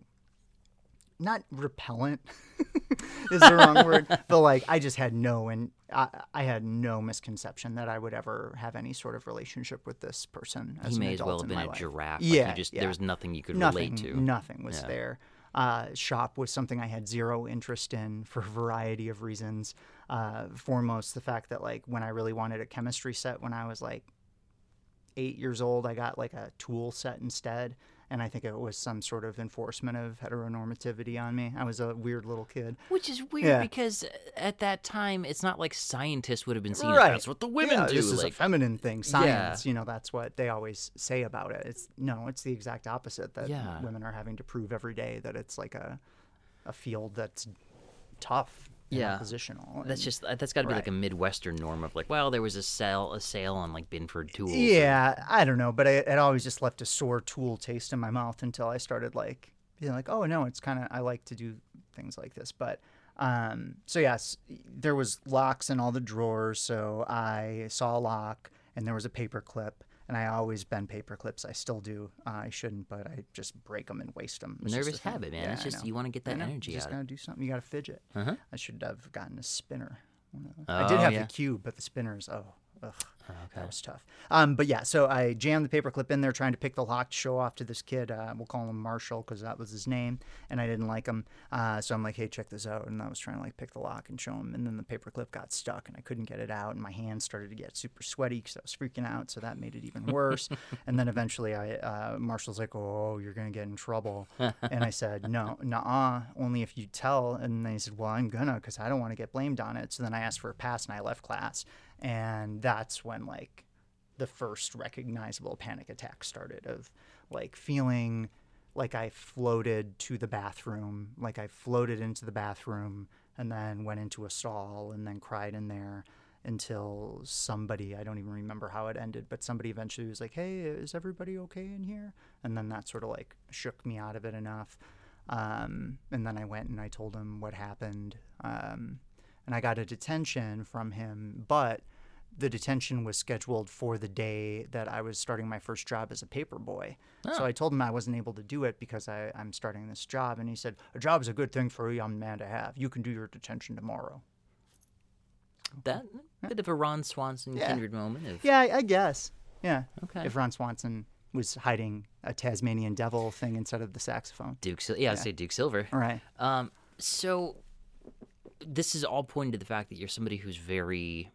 not repellent is the wrong word, but like I just had no and I, I had no misconception that I would ever have any sort of relationship with this person. As He may as well have been a life. giraffe. Like Yeah, you just yeah. there was nothing you could Nothing, relate to. nothing was Yeah. there. Uh, shop was something I had zero interest in for a variety of reasons. Uh, foremost, the fact that like when I really wanted a chemistry set when I was like eight years old, I got like a tool set instead. And I think it was some sort of enforcement of heteronormativity on me. I was a weird little kid. Which is weird Yeah. because uh, at that time, it's not like scientists would have been seeing right. that's what the women yeah, do. This is a like, feminine thing. Science, you know, that's what they always say about it. It's no, it's the exact opposite. That Yeah. women are having to prove every day that it's like a a field that's tough. Yeah. oppositional. that's just that's got to be like a midwestern norm of like, well, there was a sale a sale on like Binford tools. or- Yeah, I don't know, but it, it always just left a sore tool taste in my mouth until I started like being like, oh no, it's kind of I like to do things like this. But um, so yes, there was locks in all the drawers, so I saw a lock and there was a paper clip. And I always bend paper clips. I still do. Uh, I shouldn't, but I just break them and waste them. Nervous habit, man. it's just you want to get that energy you just out. gotta do something. You gotta fidget. Uh-huh. I should have gotten a spinner. Them. I did Oh, have yeah. the cube, but the spinners, oh, ugh, okay. that was tough. Um, but yeah, so I jammed the paperclip in there, trying to pick the lock to show off to this kid. Uh, we'll call him Marshall because that was his name, and I didn't like him. Uh, so I'm like, hey, check this out, and I was trying to like pick the lock and show him, and then the paperclip got stuck, and I couldn't get it out, and my hands started to get super sweaty because I was freaking out. So that made it even worse. and then eventually, I uh, Marshall's like, oh, you're gonna get in trouble, and I said, no, nah, only if you tell. And then he said, well, I'm gonna because I don't want to get blamed on it. So then I asked for a pass, and I left class, and that's when like the first recognizable panic attack started of like feeling like I floated to the bathroom, like I floated into the bathroom and then went into a stall and then cried in there until somebody, I don't even remember how it ended, but somebody eventually was like, Hey, is everybody okay in here? And then that sort of like shook me out of it enough. Um, and then I went and I told him what happened. Um, and I got a detention from him, but the detention was scheduled for the day that I was starting my first job as a paper boy. So I told him I wasn't able to do it because I, I'm starting this job. And he said, A job is a good thing for a young man to have. You can do your detention tomorrow. That bit of a Ron Swanson Yeah. kindred moment of Yeah, I, I guess. Yeah. Okay. If Ron Swanson was hiding a Tasmanian devil thing inside of the saxophone. Duke. Sil- yeah, I'd say Duke Silver. All right. Um, so this is all pointing to the fact that you're somebody who's very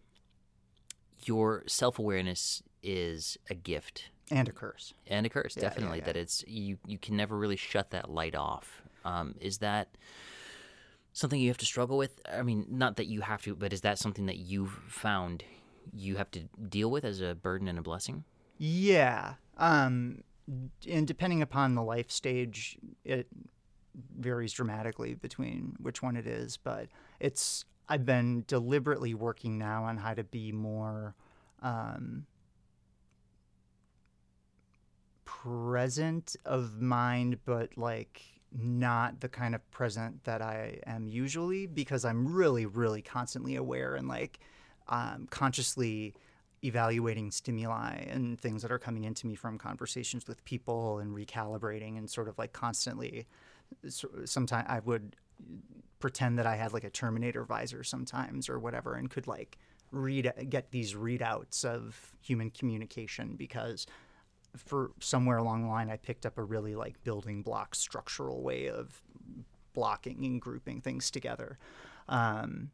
your self awareness is a gift And a curse. and a curse. Yeah, yeah, definitely yeah. that it's you you can never really shut that light off. Um, is that something you have to struggle with? I mean, not that you have to, but is that something that you've found you have to deal with as a burden and a blessing? Yeah. Um, and depending upon the life stage, it varies dramatically between which one it is. But it's I've been deliberately working now on how to be more um, present of mind, but like not the kind of present that I am usually because I'm really, really constantly aware and like um, consciously evaluating stimuli and things that are coming into me from conversations with people and recalibrating and sort of like constantly. Sometimes I would pretend that I had like a Terminator visor sometimes or whatever and could like read get these readouts of human communication because for somewhere along the line I picked up a really like building block structural way of blocking and grouping things together. Um,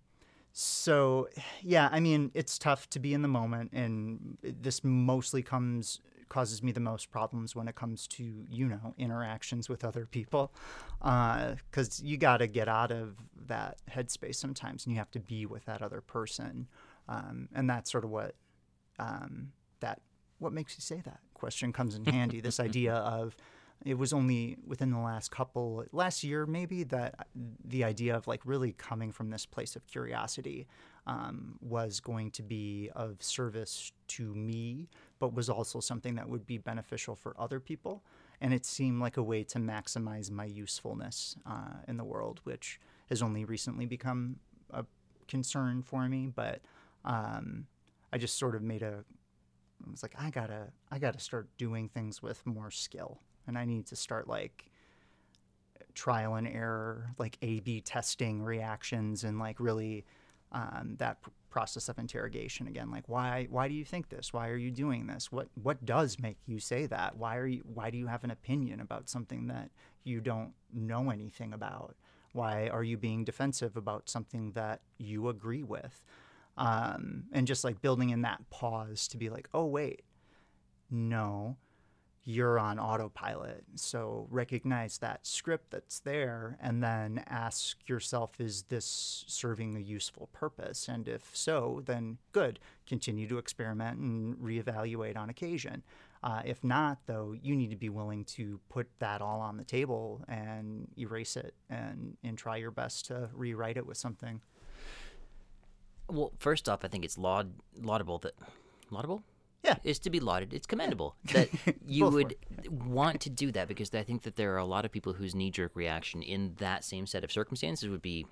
so yeah, I mean it's tough to be in the moment, and this mostly comes causes me the most problems when it comes to you know interactions with other people. Because uh, you got to get out of that headspace sometimes and you have to be with that other person. Um, and that's sort of what um, that what makes you say that question comes in handy. This idea of it was only within the last couple last year maybe that the idea of like really coming from this place of curiosity um, was going to be of service to me but was also something that would be beneficial for other people. And it seemed like a way to maximize my usefulness uh, in the world which has only recently become a concern for me. But um, i just sort of made a I was like, I gotta, I gotta start doing things with more skill. And I need to start like trial and error, like A/B testing reactions, and like really um, that process of interrogation again. Like, why why do you think this? Why are you doing this? What what does make you say that? Why are you why do you have an opinion about something that you don't know anything about? Why are you being defensive about something that you agree with? Um, and just like building in that pause to be like, oh wait, no you're on autopilot. So recognize that script that's there and then ask yourself, is this serving a useful purpose? And if so, then good. Continue to experiment and reevaluate on occasion. Uh, if not, though, you need to be willing to put that all on the table and erase it and, and try your best to rewrite it with something. Well, first off, I think it's laud- laudable that laudable yeah. is to be lauded. It's commendable yeah. that you would yeah. want to do that because I think that there are a lot of people whose knee jerk reaction in that same set of circumstances would be,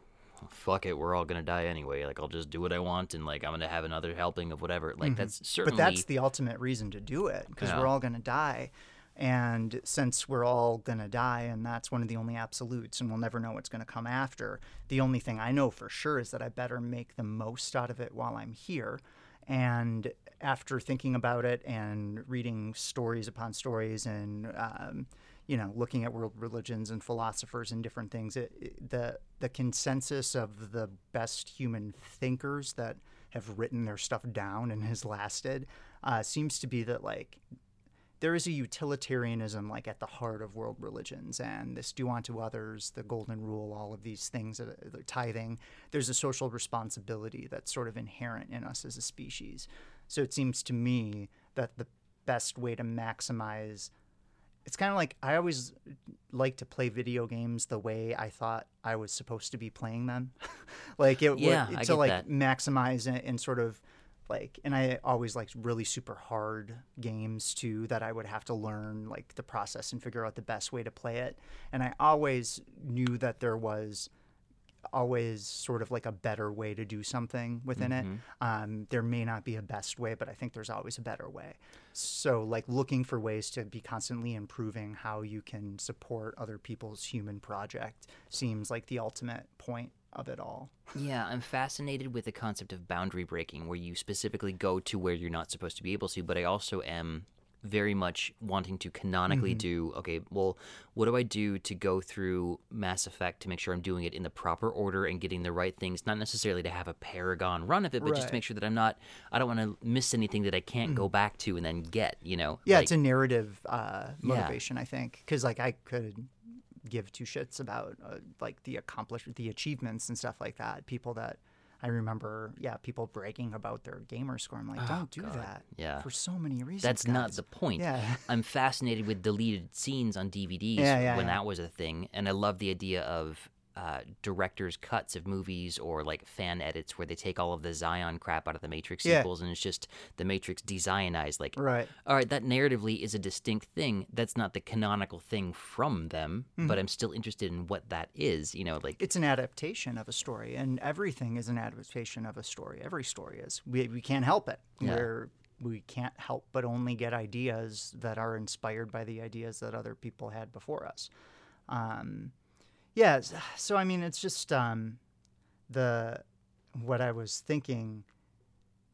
fuck it, we're all gonna die anyway. Like I'll just do what I want and like I'm gonna have another helping of whatever. Like mm-hmm. that's certainly. But that's the ultimate reason to do it because we're all gonna die. And since we're all going to die, and that's one of the only absolutes, and we'll never know what's going to come after, the only thing I know for sure is that I better make the most out of it while I'm here. And after thinking about it and reading stories upon stories and um, you know looking at world religions and philosophers and different things, it, it, the the consensus of the best human thinkers that have written their stuff down and has lasted uh, seems to be that like there is a utilitarianism like at the heart of world religions and this do unto others the golden rule all of these things that are tithing. There's a social responsibility that's sort of inherent in us as a species so it seems to me that the best way to maximize it's kind of like I always like to play video games the way I thought I was supposed to be playing them. like it yeah, would, to like that. maximize it and sort of like and I always liked really super hard games too that I would have to learn like the process and figure out the best way to play it. And I always knew that there was always sort of like a better way to do something within mm-hmm. it. Um, there may not be a best way, but I think there's always a better way. So, like looking for ways to be constantly improving how you can support other people's human project seems like the ultimate point of it all. Yeah, I'm fascinated with the concept of boundary breaking, where you specifically go to where you're not supposed to be able to, but I also am very much wanting to canonically mm-hmm. do okay well what do i do to go through mass effect to make sure i'm doing it in the proper order and getting the right things not necessarily to have a paragon run of it but right. just to make sure that i'm not i don't want to miss anything that i can't mm-hmm. go back to and then get you know yeah like, it's a narrative uh, motivation yeah. i think because like i could give two shits about uh, like the accomplishment the achievements and stuff like that people that I remember, yeah, people bragging about their gamer score. I'm like, oh, don't do God. that. Yeah. For so many reasons. That's guys. not the point. Yeah. I'm fascinated with deleted scenes on DVDs yeah, yeah, when yeah. that was a thing. And I love the idea of uh, director's cuts of movies or like fan edits where they take all of the Zion crap out of the Matrix Yeah. sequels and it's just the Matrix dezionized. Like, Right. all right, that narratively is a distinct thing. That's not the canonical thing from them, Mm-hmm. but I'm still interested in what that is. You know, like It's an adaptation of a story, and everything is an adaptation of a story. Every story is. We, we can't help it. Yeah. We're, we can't help but only get ideas that are inspired by the ideas that other people had before us. Um, yeah. So I mean, it's just um, the what I was thinking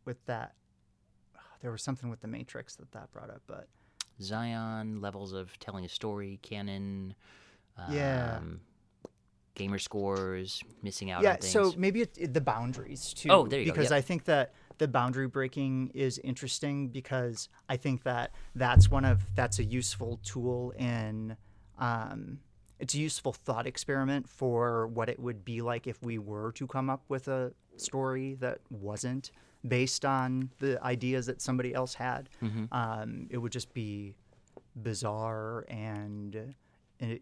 with that. There was something with the Matrix that that brought up, but Zion levels of telling a story, canon, um, Yeah. gamer scores, missing out yeah on things. so maybe it, it- the boundaries too Oh, there you go, because yep. i think that the boundary breaking is interesting because i think that that's one of that's a useful tool in um, it's a useful thought experiment for what it would be like if we were to come up with a story that wasn't based on the ideas that somebody else had Mhm. um, it would just be bizarre and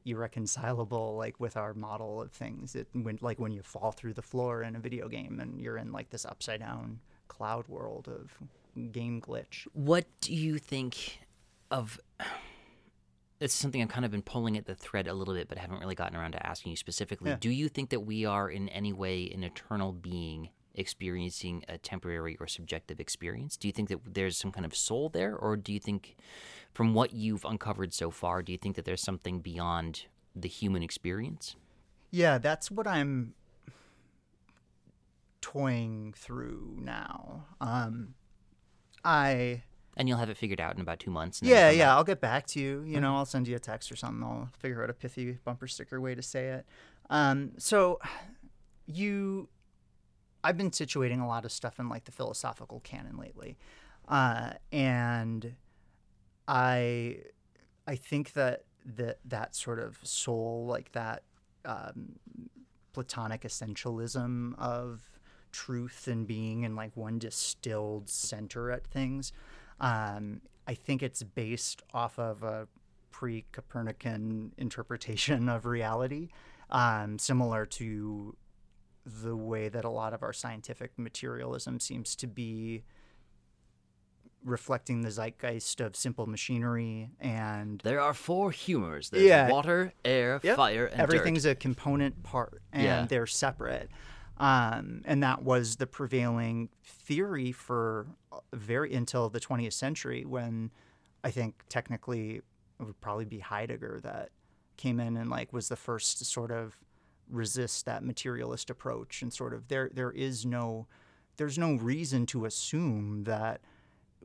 irreconcilable like with our model of things it when like when you fall through the floor in a video game and you're in like this upside down cloud world of game glitch What do you think of? It's something I've kind of been pulling at the thread a little bit, but haven't really gotten around to asking you specifically. Yeah. Do you think that we are in any way an eternal being experiencing a temporary or subjective experience? Do you think that there's some kind of soul there, or do you think, from what you've uncovered so far, do you think that there's something beyond the human experience? yeah that's what i'm toying through now um i And you'll have it figured out in about two months. Yeah, yeah. back. I'll get back to you. You know, I'll send you a text or something. I'll figure out a pithy bumper sticker way to say it. Um, so, you, I've been situating a lot of stuff in like the philosophical canon lately, uh, and I, I think that that that sort of soul, like that um, platonic essentialism of truth and being and like one distilled center at things. Um, I think it's based off of a pre Copernican interpretation of reality, um, similar to the way that a lot of our scientific materialism seems to be reflecting the zeitgeist of simple machinery and There are four humors. There's Yeah. water, air, Yep. fire, and everything's dirt. a component part and Yeah. they're separate um, and that was the prevailing theory for very until the 20th century when i think technically it would probably be heidegger that came in and like was the first to sort of resist that materialist approach and sort of there there is no there's no reason to assume that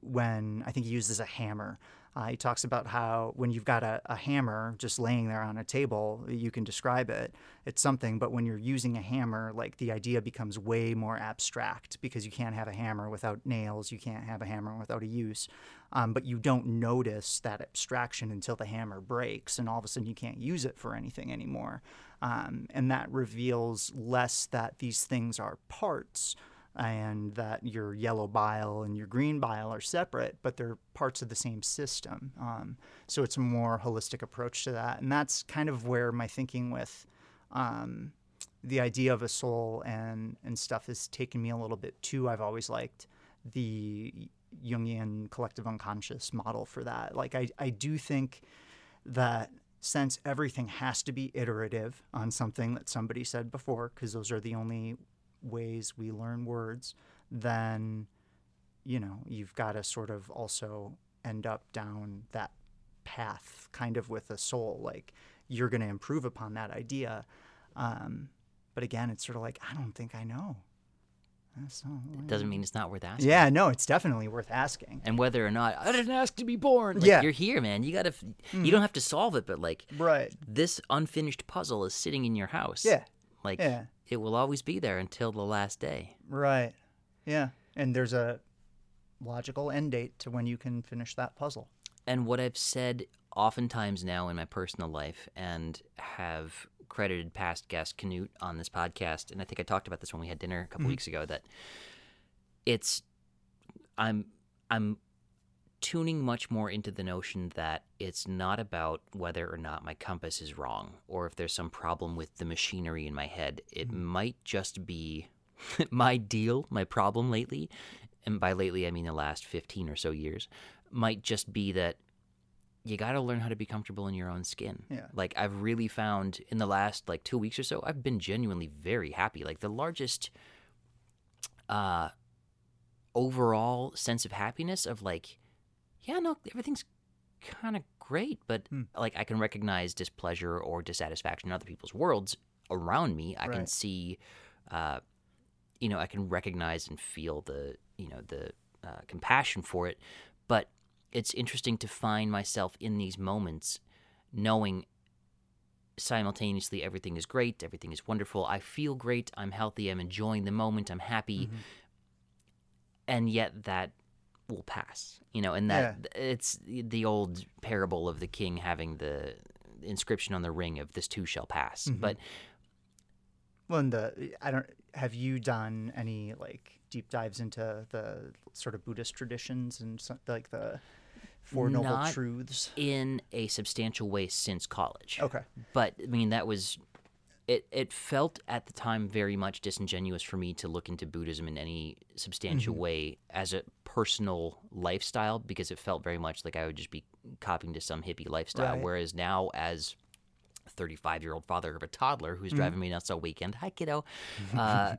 when I think he uses a hammer. Uh, he talks about how when you've got a, a hammer just laying there on a table, you can describe it. It's something, but when you're using a hammer, like the idea becomes way more abstract because you can't have a hammer without nails, you can't have a hammer without a use. Um, but you don't notice that abstraction until the hammer breaks, and all of a sudden you can't use it for anything anymore. Um, and that reveals less that these things are parts and that your yellow bile and your green bile are separate, but they're parts of the same system. Um, so it's a more holistic approach to that. And that's kind of where my thinking with um, the idea of a soul and, and stuff has taken me a little bit too. I've always liked the Jungian collective unconscious model for that. Like, I, I do think that since everything has to be iterative on something that somebody said before, because those are the only ways we learn words, then, you know, you've got to sort of also end up down that path kind of with a soul. Like, you're going to improve upon that idea. Um, but again, it's sort of like, I don't think I know. That's not- Doesn't mean it's not worth asking. yeah, no, it's definitely worth asking. And whether or not I didn't ask to be born, like, Yeah. Mm-hmm. you're here, man. You gotta, f you don't have to solve it, but like Right. this unfinished puzzle is sitting in your house. Yeah. like Yeah. It will always be there until the last day. Right. Yeah. And there's a logical end date to when you can finish that puzzle. And what I've said oftentimes now in my personal life, and have credited past guest Canute on this podcast, and I think I talked about this when we had dinner a couple mm-hmm. weeks ago, that it's I'm I'm tuning much more into the notion that it's not about whether or not my compass is wrong or if there's some problem with the machinery in my head. It might just be my deal, my problem lately, and by lately I mean the last 15 or so years, might just be that you got to learn how to be comfortable in your own skin. Yeah. Like I've really found in the last like 2 weeks or so, I've been genuinely very happy. Like the largest uh overall sense of happiness of like yeah, no, everything's kind of great, but Hmm. like I can recognize displeasure or dissatisfaction in other people's worlds around me. I can see, uh, you know, I can recognize and feel the, you know, the uh, compassion for it. But it's interesting to find myself in these moments knowing simultaneously everything is great, everything is wonderful. I feel great, I'm healthy, I'm enjoying the moment, I'm happy. Mm-hmm. And yet that will pass, you know, and that it's the old parable of the king having the inscription on the ring of this too shall pass. Mm-hmm. But Well, and the I don't have you done any like deep dives into the sort of Buddhist traditions and so, like the Four Noble Not- Truths? in a substantial way since college. Okay. But I mean that was it it felt at the time very much disingenuous for me to look into Buddhism in any substantial Mm-hmm. way as a personal lifestyle because it felt very much like I would just be copying to some hippie lifestyle. Right. Whereas now as a 35 year old father of a toddler who's driving Mm-hmm. me nuts all weekend, hi kiddo, uh,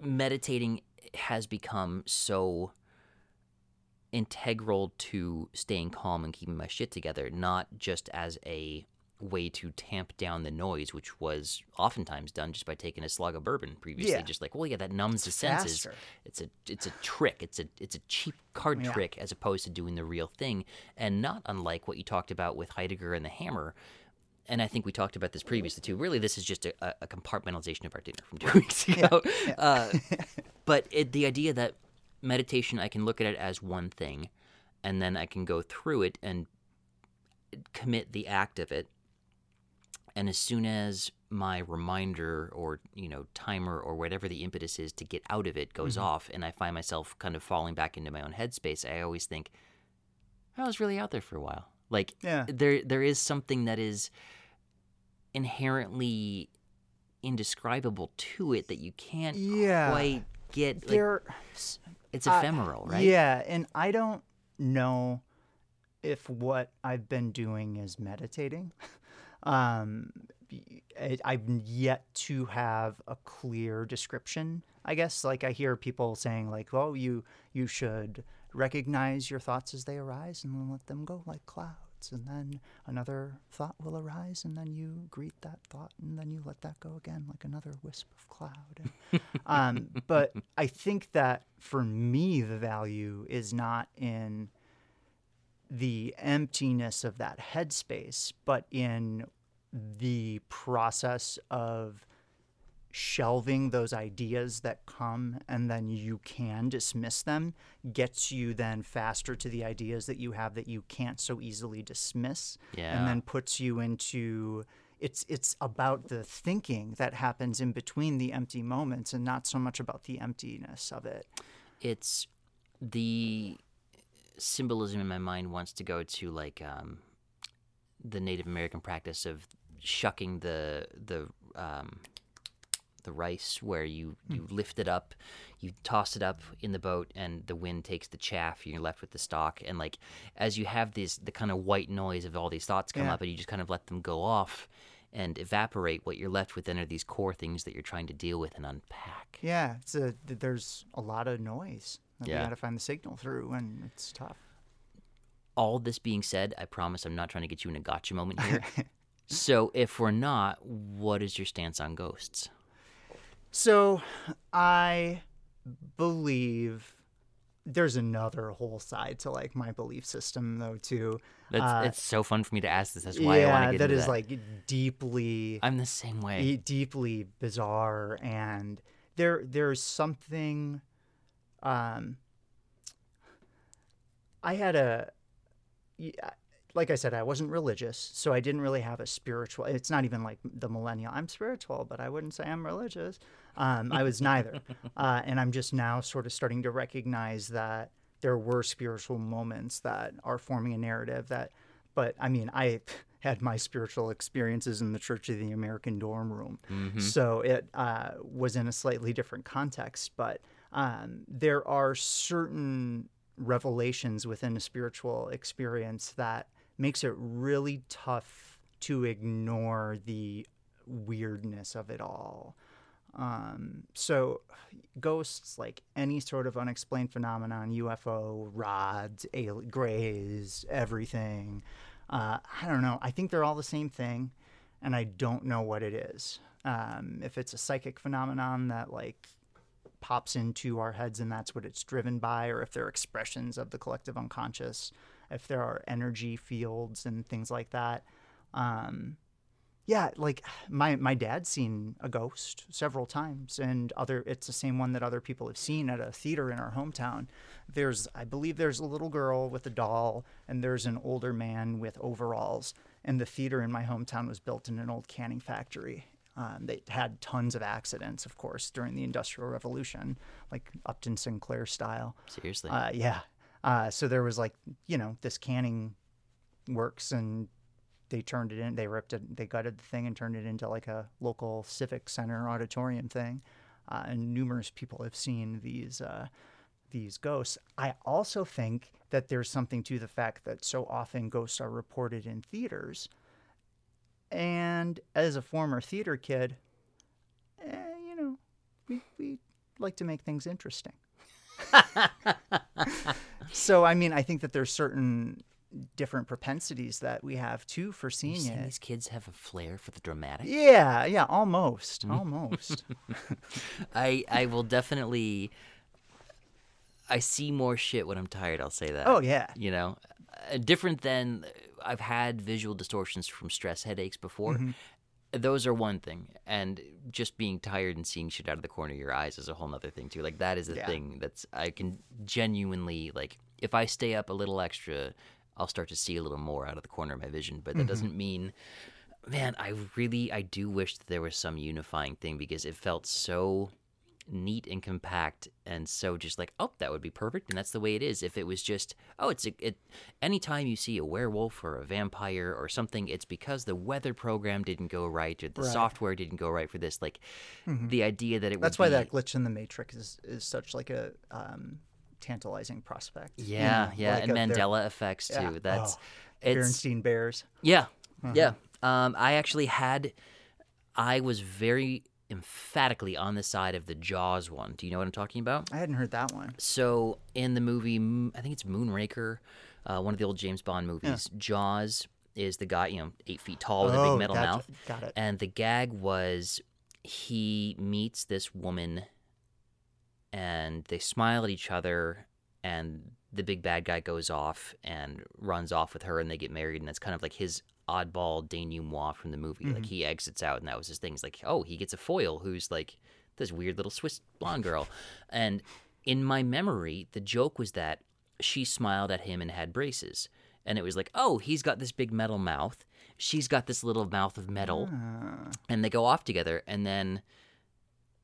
meditating has become so integral to staying calm and keeping my shit together, not just as a way to tamp down the noise, which was oftentimes done just by taking a slug of bourbon previously. Yeah. Just like, well, yeah, that numbs the senses. It's a it's a trick. It's a it's a cheap card Yeah. trick as opposed to doing the real thing. And not unlike what you talked about with Heidegger and the hammer. And I think we talked about this previously too. Really, this is just a, a- compartmentalization of our dinner from two weeks ago. Uh, but it, the idea that meditation, I can look at it as one thing, and then I can go through it and commit the act of it. And as soon as my reminder or you know timer or whatever the impetus is to get out of it goes mm-hmm. off, and I find myself kind of falling back into my own headspace, I always think, oh, I was really out there for a while. Like Yeah. there there is something that is inherently indescribable to it that you can't Yeah. quite get. Like, There, it's I- ephemeral, right? Yeah, and I don't know if what I've been doing is meditating. Um, I've yet to have a clear description. I guess, like I hear people saying, like, "Well, you you should recognize your thoughts as they arise and then let them go like clouds." And then another thought will arise, and then you greet that thought, and then you let that go again like another wisp of cloud. Um, but I think that for me, the value is not in the emptiness of that headspace, but in the process of shelving those ideas that come and then you can dismiss them gets you then faster to the ideas that you have that you can't so easily dismiss Yeah. and then puts you into it's it's about the thinking that happens in between the empty moments and not so much about the emptiness of it it's the symbolism in my mind wants to go to like um, the Native American practice of shucking the the um, the rice, where you you lift it up, you toss it up in the boat, and the wind takes the chaff, and you're left with the stalk. And like as you have this the kind of white noise of all these thoughts come Yeah. up, and you just kind of let them go off and evaporate. What you're left with then are these core things that you're trying to deal with and unpack. Yeah, it's a there's a lot of noise Yeah. we got to find the signal through, and it's tough. all this being said, I promise I'm not trying to get you in a gotcha moment here. so if we're not, what is your stance on ghosts? So I believe there's another whole side to like my belief system though too. That's, Uh, it's so fun for me to ask this. That's why yeah, I want to get that into is that. like deeply I'm the same way. e- deeply bizarre and there there's something um I had a like I said I wasn't religious so I didn't really have a spiritual it's not even like the millennial I'm spiritual but I wouldn't say I'm religious. Um I was neither. Uh, and I'm just now sort of starting to recognize that there were spiritual moments that are forming a narrative that but I mean I had my spiritual experiences in the Church of the American Dorm Room, so it uh, was in a slightly different context. But um, there are certain revelations within a spiritual experience that makes it really tough to ignore the weirdness of it all. Um, so, ghosts, like any sort of unexplained phenomenon, UFO, rods, alien, grays, everything. Uh, I don't know. I think they're all the same thing, and I don't know what it is. Um, if it's a psychic phenomenon that like pops into our heads and that's what it's driven by, or if they're expressions of the collective unconscious, if there are energy fields and things like that. Um, yeah, like my my dad's seen a ghost several times, and other it's the same one that other people have seen at a theater in our hometown. There's I believe there's a little girl with a doll, and there's an older man with overalls. And the theater in my hometown was built in an old canning factory. Um, they had tons of accidents, of course, during the Industrial Revolution, like Upton Sinclair style. Seriously. Uh, yeah. Uh, so there was like, you know, this canning works and they turned it in, they ripped it, they gutted the thing and turned it into like a local civic center auditorium thing. Uh, and numerous people have seen these, uh, these ghosts. I also think that there's something to the fact that so often ghosts are reported in theaters. And as a former theater kid, eh, you know, we, we like to make things interesting. so I mean, I think that there's certain different propensities that we have too for seeing it. these kids have a flair for the dramatic? Yeah, yeah, almost, Mm-hmm. almost. I I will definitely. I see more shit when I'm tired. I'll say that. oh yeah, You know, different than I've had visual distortions from stress headaches before. Mm-hmm. Those are one thing, and just being tired and seeing shit out of the corner of your eyes is a whole nother thing too. Like that is a Yeah. thing that's I can genuinely like. If I stay up a little extra, I'll start to see a little more out of the corner of my vision. But that Mm-hmm. doesn't mean, man, I really I do wish that there was some unifying thing because it felt so neat and compact and so just like oh that would be perfect and that's the way it is if it was just oh it's a, it anytime you see a werewolf or a vampire or something it's because the weather program didn't go right or the Right. software didn't go right for this like the idea that it was that's why be, that glitch in the matrix is is such like a um, tantalizing prospect. you yeah know, yeah like and a- mandela effects too Yeah. that's Oh, it's Bernstein Bears. Yeah, Uh-huh. yeah. Um, I actually had, I was very emphatically on the side of the Jaws one. Do you know what I'm talking about? I hadn't heard that one. So in the movie, I think it's Moonraker, uh, one of the old James Bond movies. Jaws is the guy, you know, eight feet tall with a Oh, big metal that's- mouth, Got it. and the gag was he meets this woman, and they smile at each other, and the big bad guy goes off and runs off with her, and they get married, and that's kind of like his oddball denouement from the movie. Like he exits out, and that was his thing. It's like, oh, he gets a foil who's like this weird little Swiss blonde girl, and in my memory, the joke was that she smiled at him and had braces. And it was like, oh, he's got this big metal mouth. She's got this little mouth of metal Ah, and they go off together and then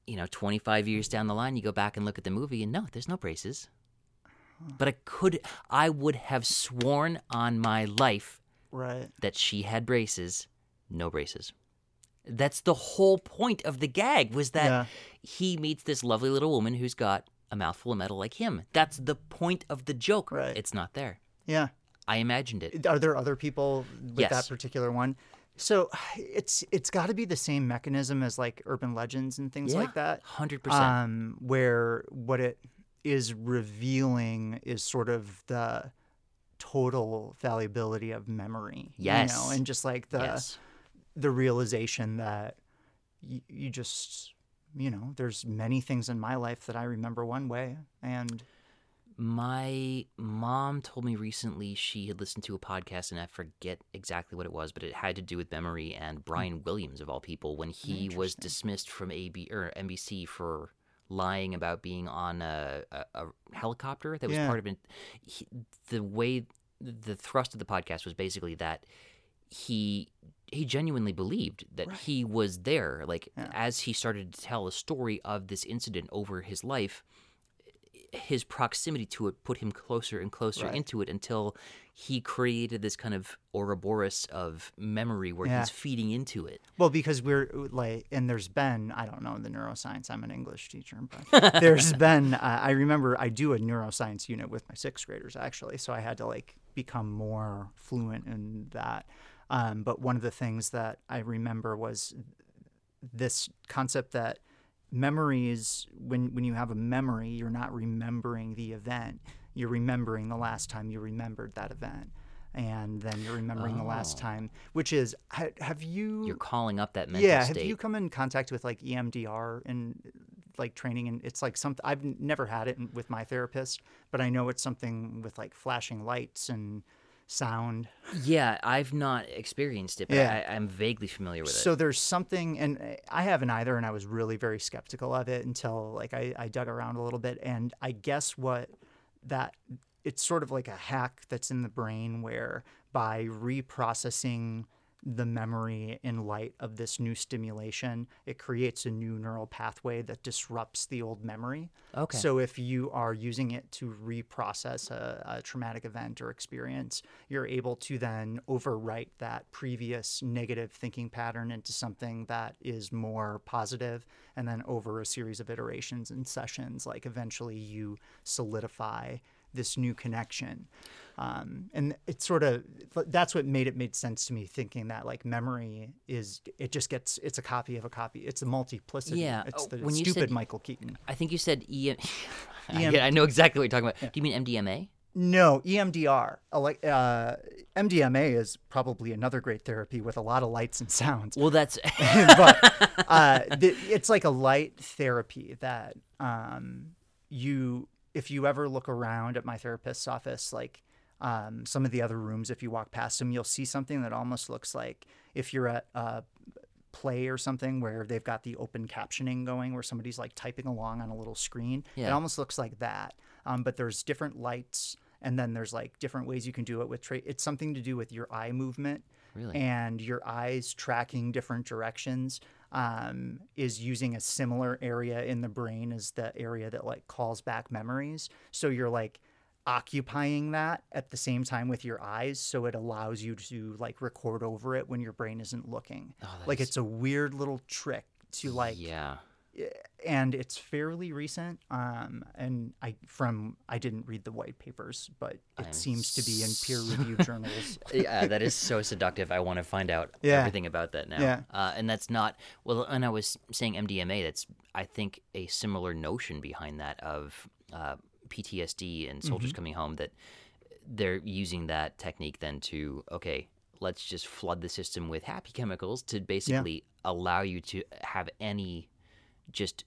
you know 25 years down the line you go back and look at the movie and no there's no braces but i could i would have sworn on my life right. that she had braces no braces that's the whole point of the gag was that Yeah. he meets this lovely little woman who's got a mouthful of metal like him that's the point of the joke Right. it's not there Yeah. i imagined it Are there other people with Yes. that particular one? So it's it's got to be the same mechanism as like urban legends and things like that. 100% Um, where what it is revealing is sort of the total fallibility of memory. You Yes. know, and just like the yes the realization that y- you just you know there's many things in my life that I remember one way and My mom told me recently she had listened to a podcast, and I forget exactly what it was, but it had to do with memory and hmm. Brian Williams of all people when he was dismissed from AB or NBC for lying about being on a, a, a helicopter that was Yeah. part of it. He, the way the thrust of the podcast was basically that he he genuinely believed that Right. he was there like Yeah. as he started to tell a story of this incident over his life his proximity to it put him closer and closer Right. into it until he created this kind of Ouroboros of memory where Yeah. he's feeding into it. Well, because we're like, and there's been, I don't know the neuroscience. I'm an English teacher, but there's been. Uh, I remember I do a neuroscience unit with my sixth graders actually, so I had to like become more fluent in that. Um, but one of the things that I remember was this concept that memories when when you have a memory you're not remembering the event you're remembering the last time you remembered that event and then you're remembering the last Oh. time which is ha- have you You're calling up that mental yeah state. have you come in contact with like emdr and like training and it's like something i've never had it with my therapist but i know it's something with like flashing lights and sound yeah, I've not experienced it, but Yeah. I, I'm vaguely familiar with it. so there's something and i haven't either and i was really very skeptical of it until like I, I dug around a little bit and i guess what that it's sort of like a hack that's in the brain where by reprocessing the memory in light of this new stimulation it creates a new neural pathway that disrupts the old memory Okay. so if you are using it to reprocess a, a traumatic event or experience, you're able to then overwrite that previous negative thinking pattern into something that is more positive, and then over a series of iterations and sessions, like eventually you solidify this new connection. Um, and it's sort of that's what made it made sense to me thinking that like memory is it just gets it's a copy of a copy it's a multiplicity Yeah. it's Oh, the when you stupid said- michael keaton I think you said EM. I, I know exactly what you're talking about. Do you mean MDMA? No, E EMDR. Uh, Like uh, MDMA is probably another great therapy with a lot of lights and sounds. Well, that's but uh, th- it's like a light therapy that um, you, if you ever look around at my therapist's office, like um, some of the other rooms, if you walk past them, you'll see something that almost looks like if you're at a play or something where they've got the open captioning going, where somebody's like typing along on a little screen. Yeah. It almost looks like that. Um, but there's different lights, and then there's like different ways you can do it with. Tra- it's something to do with your eye movement Really? and your eyes tracking different directions um, is using a similar area in the brain as the area that like calls back memories. So you're like occupying that at the same time with your eyes, so it allows you to like record over it when your brain isn't looking. Oh, like is- it's a weird little trick to like yeah. And it's fairly recent um and i from i didn't read the white papers but it I'm seems to be in peer-reviewed journals yeah, that is so seductive. I want to find out Yeah. everything about that now. Yeah. Uh, and that's not well. And I was saying MDMA. That's I think a similar notion behind that of uh, PTSD and soldiers Mm-hmm. coming home. That they're using that technique then to okay, let's just flood the system with happy chemicals to basically allow you to have any just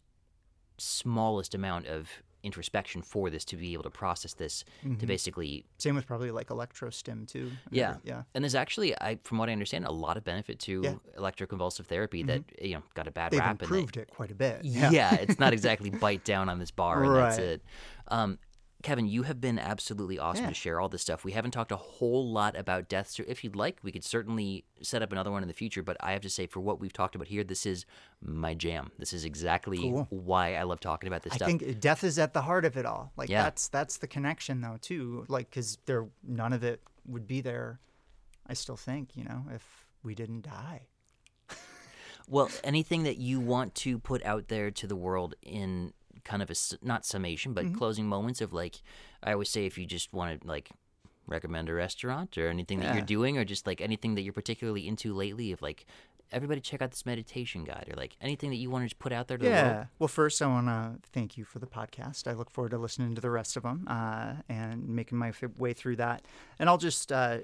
smallest amount of introspection for this to be able to process this to basically same with probably like electrostim too yeah. yeah And there's actually, I from what I understand, a lot of benefit to Yeah. electroconvulsive therapy that you know got a bad they've rap. improved it quite a bit and yeah. it's not exactly bite down on this bar and that's it. Um, Kevin, you have been absolutely awesome Yeah. to share all this stuff. We haven't talked a whole lot about death. So if you'd like, we could certainly set up another one in the future. But I have to say, for what we've talked about here, this is my jam. This is exactly Cool. why I love talking about this I stuff. I think death is at the heart of it all. Like Yeah. that's that's the connection though too. Like because there none of it would be there. I still think you know if we didn't die. Well, anything that you want to put out there to the world in kind of a not summation, Mm-hmm. but closing moments of like, I always say if you just want to like recommend a restaurant or anything that Yeah. you're doing or just like anything that you're particularly into lately, of like everybody check out this meditation guide or like anything that you want to put out there to the world. Yeah. Well, first I want to thank you for the podcast. I look forward to listening to the rest of them uh, and making my way through that. And I'll just uh,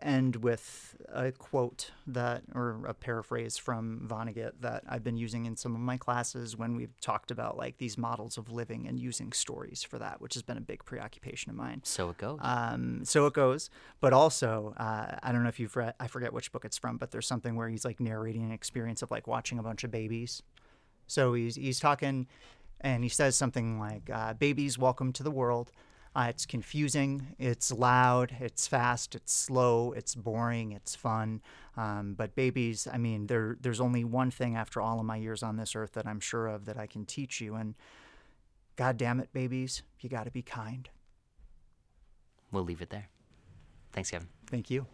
end with a quote that, or a paraphrase from Vonnegut that I've been using in some of my classes when we've talked about like these models of living and using stories for that, which has been a big preoccupation of mine. So it goes. Um, so it goes. But also, uh, I don't know if you've read, I forget which book it's from, but there's something where he's like narrating an experience of like watching a bunch of babies. So he's, he's talking and he says something like, uh, Babies, welcome to the world. Uh, it's confusing, it's loud, it's fast, it's slow, it's boring, it's fun. Um, but babies, I mean, there, there's only one thing after all of my years on this earth that I'm sure of that I can teach you. And God damn it, babies, you got to be kind. We'll leave it there. Thanks, Kevin. Thank you.